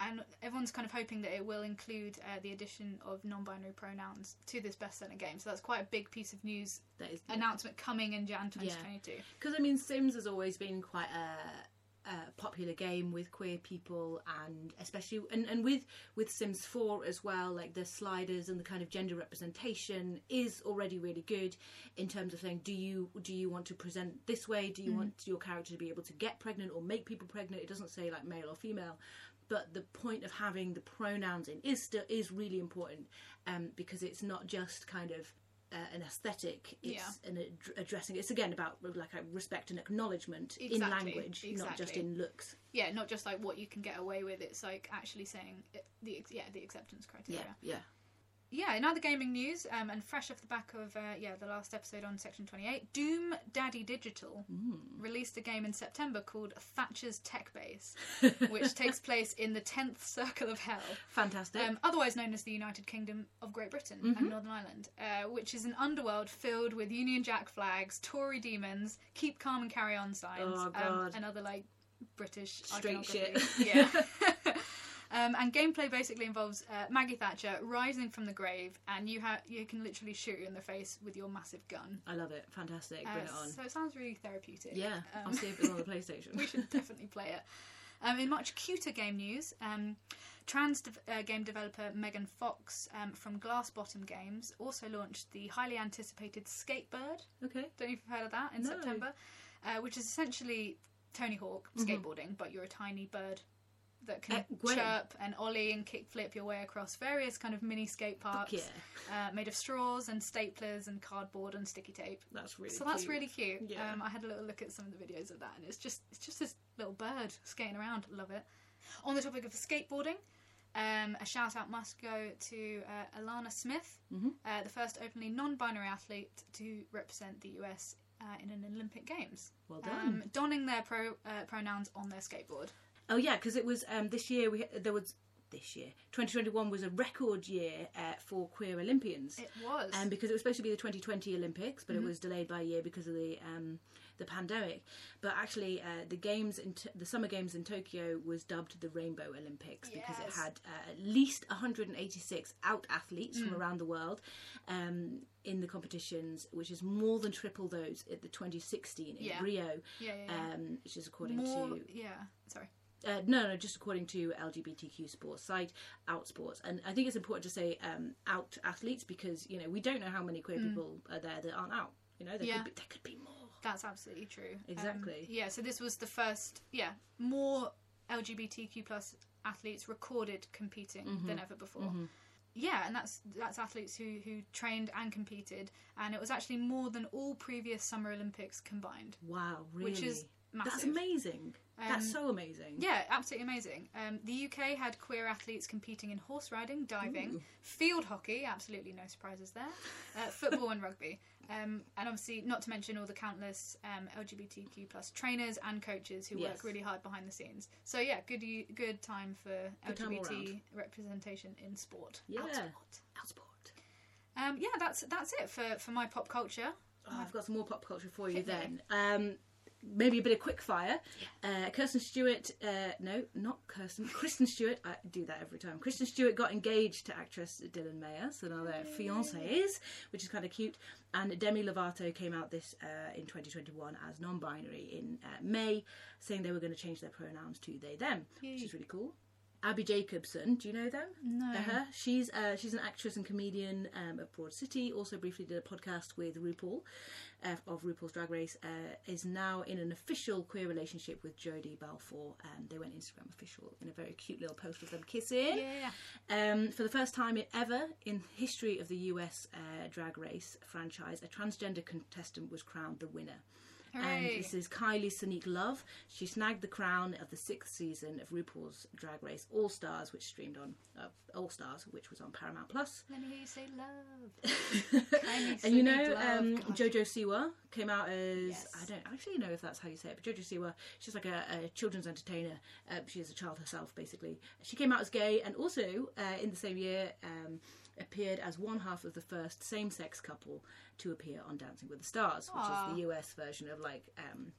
And everyone's kind of hoping that it will include uh, the addition of non-binary pronouns to this best-selling game. So that's quite a big piece of news that is announcement coming in Jan 2022. because I mean, Sims has always been quite a, a popular game with queer people, and especially and, and with with Sims Four as well. Like the sliders and the kind of gender representation is already really good in terms of saying, do you do you want to present this way? Do you want your character to be able to get pregnant or make people pregnant? It doesn't say like male or female. But the point of having the pronouns in is still is really important um, because it's not just kind of uh, an aesthetic. It's an ad- addressing. It's again about like a respect and acknowledgement in Exactly, language, not just exactly. in looks. Yeah, not just like what you can get away with. It's like actually saying it, the yeah the acceptance criteria. yeah. Yeah, in other gaming news, um, and fresh off the back of uh, yeah the last episode on Section Twenty Eight, Doom Daddy Digital released a game in September called Thatcher's Tech Base, which takes place in the tenth circle of hell, Fantastic. um, otherwise known as the United Kingdom of Great Britain and Northern Ireland, uh, which is an underworld filled with Union Jack flags, Tory demons, keep calm and carry on signs, Oh, um, and other like British Straight iconography. Yeah. Um, and gameplay basically involves uh, Maggie Thatcher rising from the grave, and you ha- you can literally shoot her in the face with your massive gun. I love it. Fantastic. Uh, Bring it on. so it sounds really therapeutic. Yeah, Um, I'll see if it's on the PlayStation. we should definitely play it. Um, in much cuter game news, um, trans dev- uh, game developer Megan Fox um, from Glass Bottom Games also launched the highly anticipated Skatebird. Okay. Don't know if you've heard of that in No. September. uh, which is essentially Tony Hawk skateboarding, but you're a tiny bird that can Mm-hmm. Great. chirp and ollie and kickflip your way across various kind of mini skate parks yeah. uh, made of straws and staplers and cardboard and sticky tape. That's really So that's cute. really cute. Yeah. Um, I had a little look at some of the videos of that, and it's just it's just this little bird skating around. Love it. On the topic of skateboarding, um, a shout out must go to uh, Alana Smith, Mhm. uh, the first openly non-binary athlete to represent the US uh, in an Olympic Games, Well done. um, donning their pro, uh, pronouns on their skateboard. Oh yeah, because it was um, this year. We there was this year. 2021 was a record year uh, for queer Olympians. It was. um, because it was supposed to be the 2020 Olympics, but Mm-hmm. it was delayed by a year because of the um, the pandemic. But actually, uh, the games in t- the Summer Games in Tokyo was dubbed the Rainbow Olympics because it had uh, at least 186 out athletes Mm. from around the world um, in the competitions, which is more than triple those at the 2016 in Yeah. Rio, yeah, yeah, yeah. um, which is according More, to yeah. Sorry. Uh, no, no, just according to LGBTQ sports site Outsports, and I think it's important to say um, out athletes because you know we don't know how many queer people are there that aren't out. You know, there Mm. Yeah. could be, there could be more. That's absolutely true. Um, Exactly. yeah, so this was the first, yeah, more LGBTQ plus athletes recorded competing Mm-hmm. than ever before. Yeah, and that's that's athletes who who trained and competed, and it was actually more than all previous Summer Olympics combined. Wow, really? Which is That's massive. Amazing. That's Um, so amazing. Yeah, absolutely amazing. Um, the UK had queer athletes competing in horse riding, diving, field hockey, absolutely no surprises there, uh, football and rugby. Um, and obviously, not to mention all the countless um, LGBTQ plus trainers and coaches who Yes. work really hard behind the scenes. So yeah, good good time for Good time LGBT representation in sport. Yeah. Outsport. Outsport. Um, yeah, that's that's it for, for my pop culture. Oh, I've got some more pop culture for you then. Um, maybe a bit of quick fire. Uh, Kirsten Stewart, uh, no, not Kirsten, Kristen Stewart. I do that every time. Kristen Stewart got engaged to actress Dylan Meyer, so now they're fiancés, which is kind of cute. And Demi Lovato came out this uh, in 2021 as non-binary in uh, May, saying they were going to change their pronouns to they them, which is really cool. Abbi Jacobson, do you know them? No. Uh-huh. She's uh, she's an actress and comedian um, of Broad City. Also, briefly did a podcast with RuPaul uh, of RuPaul's Drag Race. Uh, is now in an official queer relationship with Jodi Balfour. and they went Instagram official in a very cute little post of them kissing. Yeah. Um, for the first time ever in history of the US uh, Drag Race franchise, a transgender contestant was crowned the winner. And this is Kylie Sonique Love. She snagged the crown of the sixth season of RuPaul's Drag Race All Stars, which streamed on uh, All Stars, which was on Paramount Plus. Let me hear you say love. Kylie and you know, um. Jojo Siwa came out as Yes. I don't actually know if that's how you say it, but Jojo Siwa, she's like a, a children's entertainer. Uh, she is a child herself, basically. She came out as gay, and also uh, in the same year. Um, appeared as one half of the first same-sex couple to appear on Dancing with the Stars, which is the US version of like um,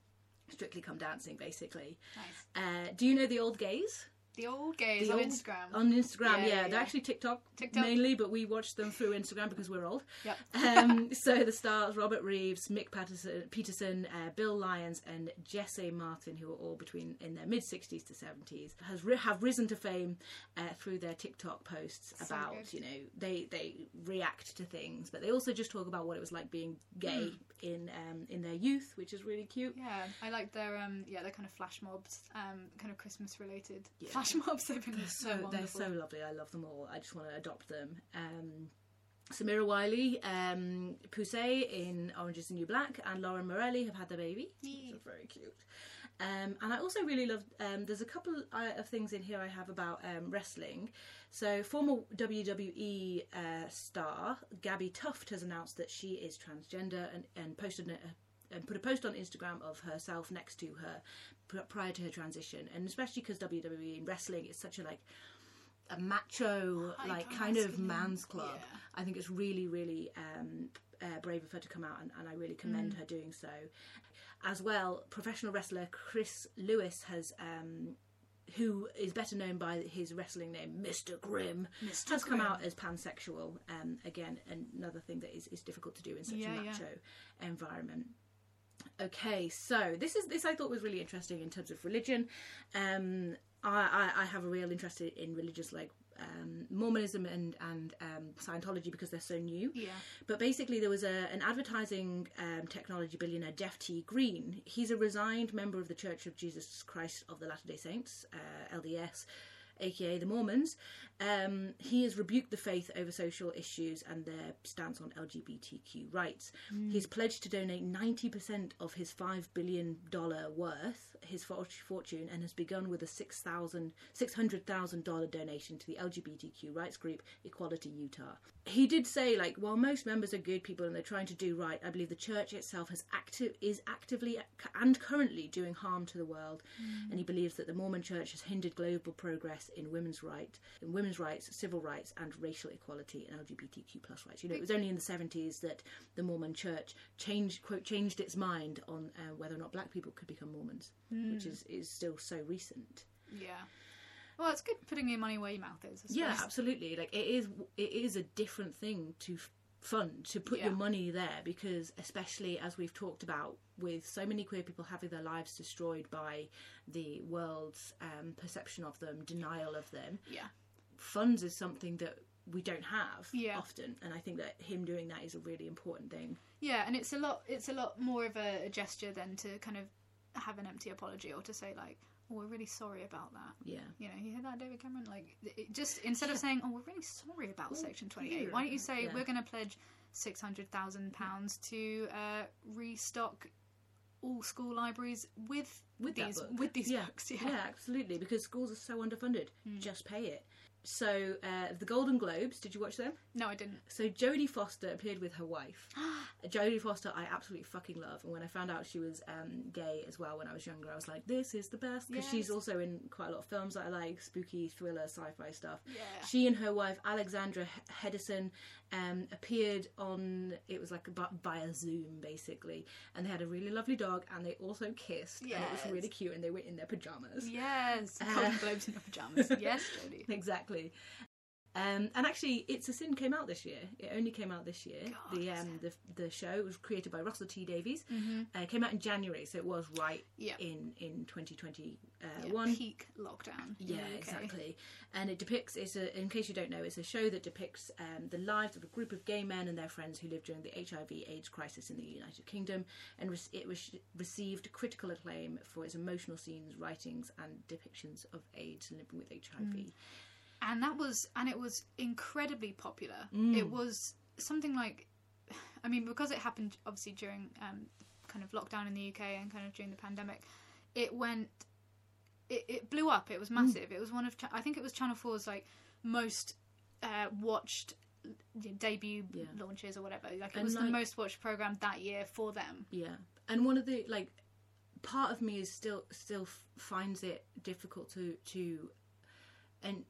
Strictly Come Dancing, basically. Nice. Uh, do you know the old gays? The old gays The on old- Instagram. On Instagram, Yeah, yeah, yeah, they're actually TikTok, TikTok. mainly, but we watch them through Instagram because we're old. Yep. Um, so the stars: Robert Reeves, Mick Patterson, Peterson, uh, Bill Lyons, and Jesse Martin, who are all between in their mid sixties to seventies, has ri- have risen to fame uh, through their TikTok posts So about good. you know they they react to things, but they also just talk about what it was like being gay Hmm. in um, in their youth, which is really cute. Yeah, I like their um yeah, their kind of flash mobs, um kind of Christmas related Yeah. flash mobs. They've been so, so they're so lovely. I love them all. I just want to adopt them. Um, Samira Wiley, um, Poussey in Orange is the New Black, and Lauren Morelli have had their baby, which Yeah. is very cute. Um, and I also really love. Um, there's a couple uh, of things in here I have about um, wrestling. So, former WWE uh, star Gabbi Tuft has announced that she is transgender and, and posted a, and put a post on Instagram of herself next to her prior to her transition, and especially because WWE in wrestling is such a like a macho, like kind of man's club. yeah. I think it's really, really um, uh, brave of her to come out, and, and I really commend Mm. her doing so. As well, professional wrestler Chris Lewis has. Um, who is better known by his wrestling name, Mr. Grimm, Mr. has come out as pansexual. Um, again, another thing that is, is difficult to do in such Yeah, a yeah. macho environment. Okay, so this is this I thought was really interesting in terms of religion. Um, I, I, I have a real interest in religious like um, Mormonism and and um, Scientology because they're so new. Yeah. But basically, there was a, an advertising um, technology billionaire, Jeff T. Green. He's a resigned member of the Church of Jesus Christ of the Latter day Saints, uh, LDS, aka the Mormons. Um, he has rebuked the faith over social issues and their stance on LGBTQ rights. He's pledged to donate 90% of his $5 billion worth, his fortune, and has begun with a $6,000 $600,000 donation to the LGBTQ rights group Equality Utah. He did say, like, while most members are good people and they're trying to do right, I believe the church itself has active is actively and currently doing harm to the world, and he believes that the Mormon Church has hindered global progress in women's right, in women's rights, civil rights, and racial equality and LGBTQ plus rights. You know, it was only in the seventies that the Mormon Church changed quote changed its mind on uh, whether or not black people could become Mormons, which is is still so recent. Yeah. Well, it's good putting your money where your mouth is. Yeah, absolutely. Like it is, it is a different thing to fund to put Yeah. your money there because, especially as we've talked about, with so many queer people having their lives destroyed by the world's um, perception of them, denial of them, Yeah. funds is something that we don't have Yeah. often, and I think that him doing that is a really important thing. Yeah, and it's a lot. It's a lot more of a, a gesture than to kind of have an empty apology or to say like, "Oh, we're really sorry about that." Yeah. You know, you hear that, David Cameron? Like, it just instead of saying, "Oh, we're really sorry about Section Twenty Eight," why don't you say, Yeah. "We're going to pledge six hundred thousand pounds to uh, restock all school libraries with With these with these yeah. books?" Yeah. absolutely. Because schools are so underfunded. Hmm. Just pay it. So uh, the Golden Globes. Did you watch them? No, I didn't. So Jodie Foster appeared with her wife. Jodie Foster, I absolutely fucking love. And when I found out she was um, gay as well when I was younger, I was like, this is the best. Because she's also in quite a lot of films that I like, spooky, thriller, sci-fi stuff. Yeah. She and her wife, Alexandra H- Hedison, um, appeared on, it was like about via Zoom, basically. And they had a really lovely dog, and they also kissed. And it was really cute, and they were in their pyjamas. Yes, Uh, Golden Globes in your pajamas. Yes, Jodie. exactly. Um, and actually, It's a Sin came out this year. It only came out this year. God, the um, the the show was created by Russell T Davies. Mm-hmm. Uh, it came out in January, so it was right Yeah. in in 2021. Yeah, peak lockdown. Yeah, UK. exactly. And it depicts. It's a. In case you don't know, it's a show that depicts um, the lives of a group of gay men and their friends who lived during the HIV/AIDS crisis in the United Kingdom, and re- it was received critical acclaim for its emotional scenes, writings, and depictions of AIDS and living with HIV. And that was and it was incredibly popular Mm. it was something like i mean because it happened obviously during um, kind of lockdown in the uk and kind of during the pandemic it went it, it blew up it was Mm. massive it was one of i think it was channel 4's like most uh, watched debut Yeah. launches or whatever like it And, was the most watched program that year for them Yeah, and one of the like part of me is still still finds it difficult to to and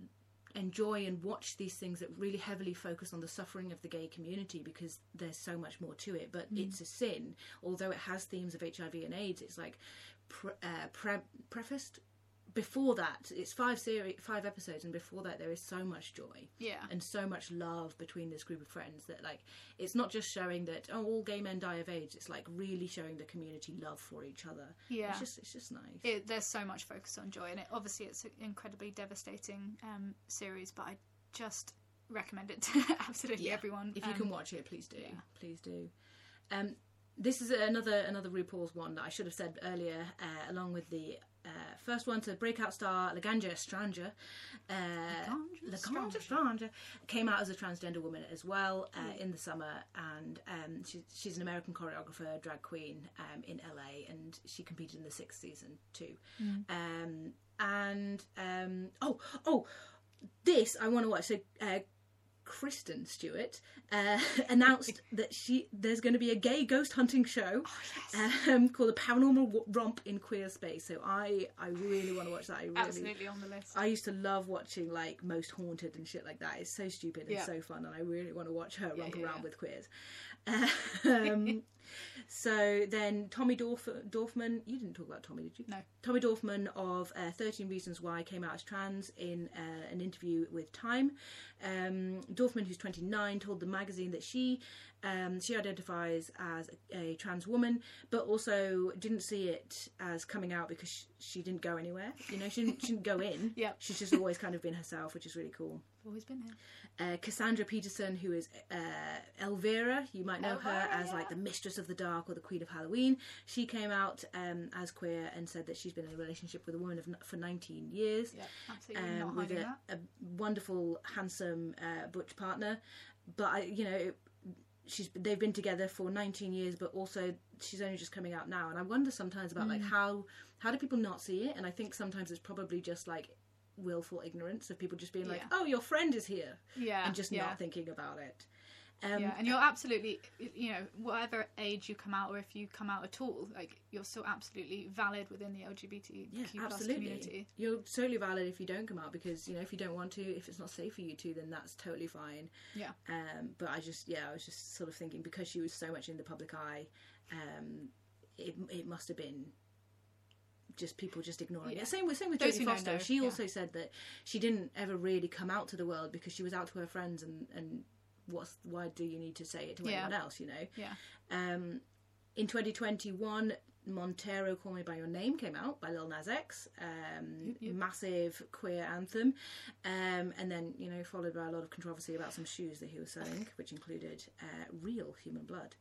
enjoy and watch these things that really heavily focus on the suffering of the gay community because there's so much more to it. But it's a sin. Although it has themes of hiv and aids it's like pre- uh, pre- prefaced before that it's five series five episodes and before that there is so much joy yeah and so much love between this group of friends that like it's not just showing that oh all gay men die of AIDS it's like really showing the community love for each other yeah it's just it's just nice it, there's so much focus on joy, and it, obviously it's an incredibly devastating um, series. But I just recommend it to absolutely Yeah. everyone. if you Um, can watch it please do yeah. please do um this is another another RuPaul's one that I should have said earlier uh, along with the uh, first one to breakout star Laganja Estranja uh, Laganja Estranja. Came out as a transgender woman as well uh, in the summer and um, she, she's an American choreographer drag queen um, in LA and she competed in the sixth season too. Um, and um, oh oh this I want to watch. So uh, Kristen Stewart uh, announced that she there's going to be a gay ghost hunting show Oh, yes. um, called "A Paranormal W- Romp in Queer Space. So I I really want to watch that. I really absolutely on the list. I used to love watching like Most Haunted and shit like that. It's so stupid and Yeah. so fun, and I really want to watch her Yeah, romp yeah, around with queers. Um, so then Tommy Dorf- Dorfman, you didn't talk about Tommy, did you? No. Tommy Dorfman of uh, 13 Reasons Why came out as trans in uh, an interview with Time. Um, Dorfman, who's 29, told the magazine that she um, she identifies as a, a trans woman, but also didn't see it as coming out because she, she didn't go anywhere. You know, she didn't, she didn't go in. Yeah. She's just always kind of been herself, which is really cool. Always been here. Uh, Cassandra Peterson, who is uh, Elvira, you might know her as yeah. like the Mistress of the Dark or the Queen of Halloween. She came out um, as queer and said that she's been in a relationship with a woman of, for 19 years. Yeah, absolutely um, with a, a wonderful, handsome uh, butch partner. But I, you know, she's they've been together for 19 years, but also she's only just coming out now. And I wonder sometimes about Mm. like how how do people not see it? And I think sometimes it's probably just like willful ignorance of people just being like, Yeah. "Oh, your friend is here," Yeah, and just yeah. not thinking about it. Um, yeah, and you're absolutely, you know, whatever age you come out, or if you come out at all, like you're still absolutely valid within the LGBTQ yeah, absolutely. community. You're totally valid if you don't come out because you know if you don't want to, if it's not safe for you to, then that's totally fine. Yeah, Um, but I just, yeah, I was just sort of thinking because she was so much in the public eye, um, it it must have been just people just ignoring Yeah. it. Same with same with Those Jodie Foster. know, she yeah. also said that she didn't ever really come out to the world because she was out to her friends and and what's why do you need to say it to Yeah. anyone else? You know. yeah, Um, in 2021, Montero "Call Me by Your Name" came out by Lil Nas X, um, yep. massive queer anthem, um, and then you know followed by a lot of controversy about some shoes that he was selling, which included uh, real human blood.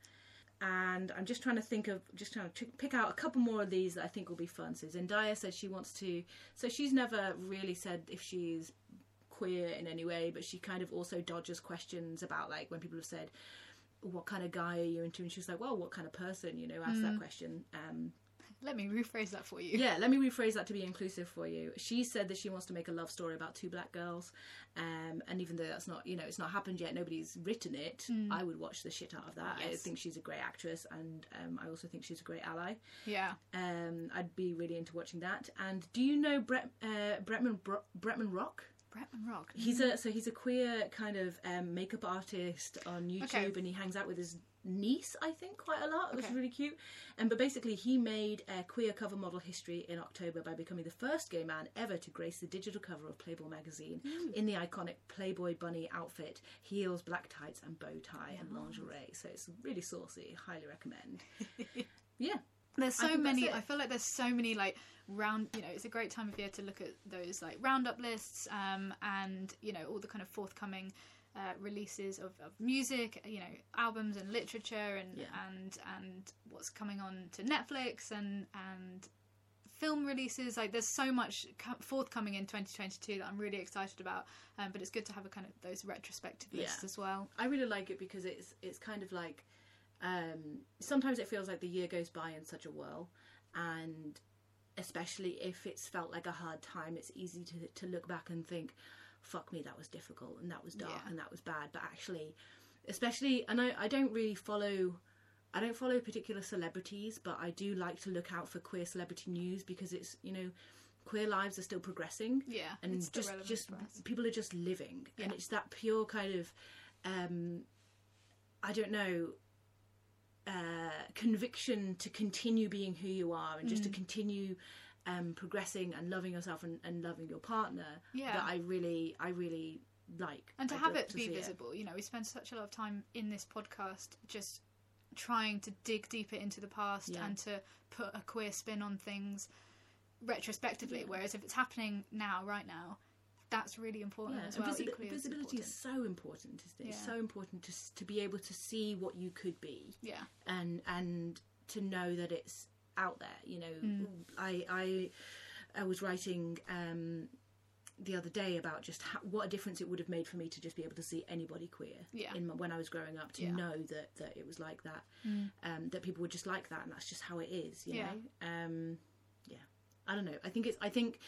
And I'm just trying to think of just trying to pick out a couple more of these that I think will be fun. So Zendaya said she wants to. So she's never really said if she's queer in any way, but she kind of also dodges questions about like when people have said, "What kind of guy are you into?" And she's like, "Well, what kind of person?" You know, ask that question. Um, let me rephrase that for you. yeah, let me rephrase that to be inclusive for you. She said that she wants to make a love story about two black girls, um, and even though that's not, you know, it's not happened yet, nobody's written it. I would watch the shit out of that. I think she's a great actress, and um, I also think she's a great ally. yeah, Um, I'd be really into watching that. And do you know Brett uh, Bretman Bro- Bretman Rock? Bretman Rock. He's a so he's a queer kind of um, makeup artist on YouTube, Okay. and he hangs out with his niece, I think, quite a lot, It Okay. really cute. And but basically, he made a queer cover model history in October by becoming the first gay man ever to grace the digital cover of Playboy magazine in the iconic Playboy bunny outfit, heels, black tights, and bow tie and lingerie. So it's really saucy. Highly recommend. yeah. There's so that's many. I feel like there's so many like round. You know, it's a great time of year to look at those like roundup lists, um, and you know all the kind of forthcoming uh, releases of, of music. You know, albums and literature, and Yeah. and and what's coming on to Netflix and and film releases. Like, there's so much forthcoming in 2022 that I'm really excited about. Um, but it's good to have a kind of those retrospective lists Yeah. as well. I really like it because it's it's kind of like um, sometimes it feels like the year goes by in such a whirl, and especially if it's felt like a hard time, it's easy to to look back and think, "Fuck me, that was difficult and that was dark Yeah. and that was bad." But actually, especially, and I, I don't really follow. I don't follow particular celebrities, but I do like to look out for queer celebrity news because it's you know, queer lives are still progressing Yeah, and just just people are just living and it's that pure kind of um i don't know uh conviction to continue being who you are and just Mm. to continue um progressing and loving yourself and, and loving your partner Yeah. that i really i really like. And to I'd have it to be visible you know we spend such a lot of time in this podcast just trying to dig deeper into the past Yeah. and to put a queer spin on things retrospectively. Whereas if it's happening now right now that's really important yeah, as well visi- visibility important. is so important isn't it? It's so important to to be able to see what you could be yeah. and and to know that it's out there you know Mm. i i i was writing um the other day about just how, what a difference it would have made for me to just be able to see anybody queer Yeah. in my, when I was growing up to Yeah. know that that it was like that Mm. um that people were just like that and that's just how it is you Yeah. know um yeah I don't know I think it's I think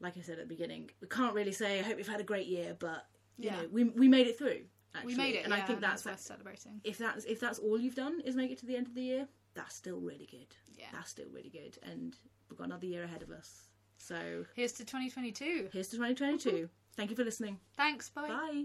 like I said at the beginning we can't really say I hope you've had a great year but you Yeah. know we we made it through actually. we made it and I think that's worth celebrating if that's if that's all you've done is make it to the end of the year, that's still really good. Yeah. That's still really good, and we've got another year ahead of us. So here's to 2022 here's to 2022. Thank you for listening. thanks bye Bye.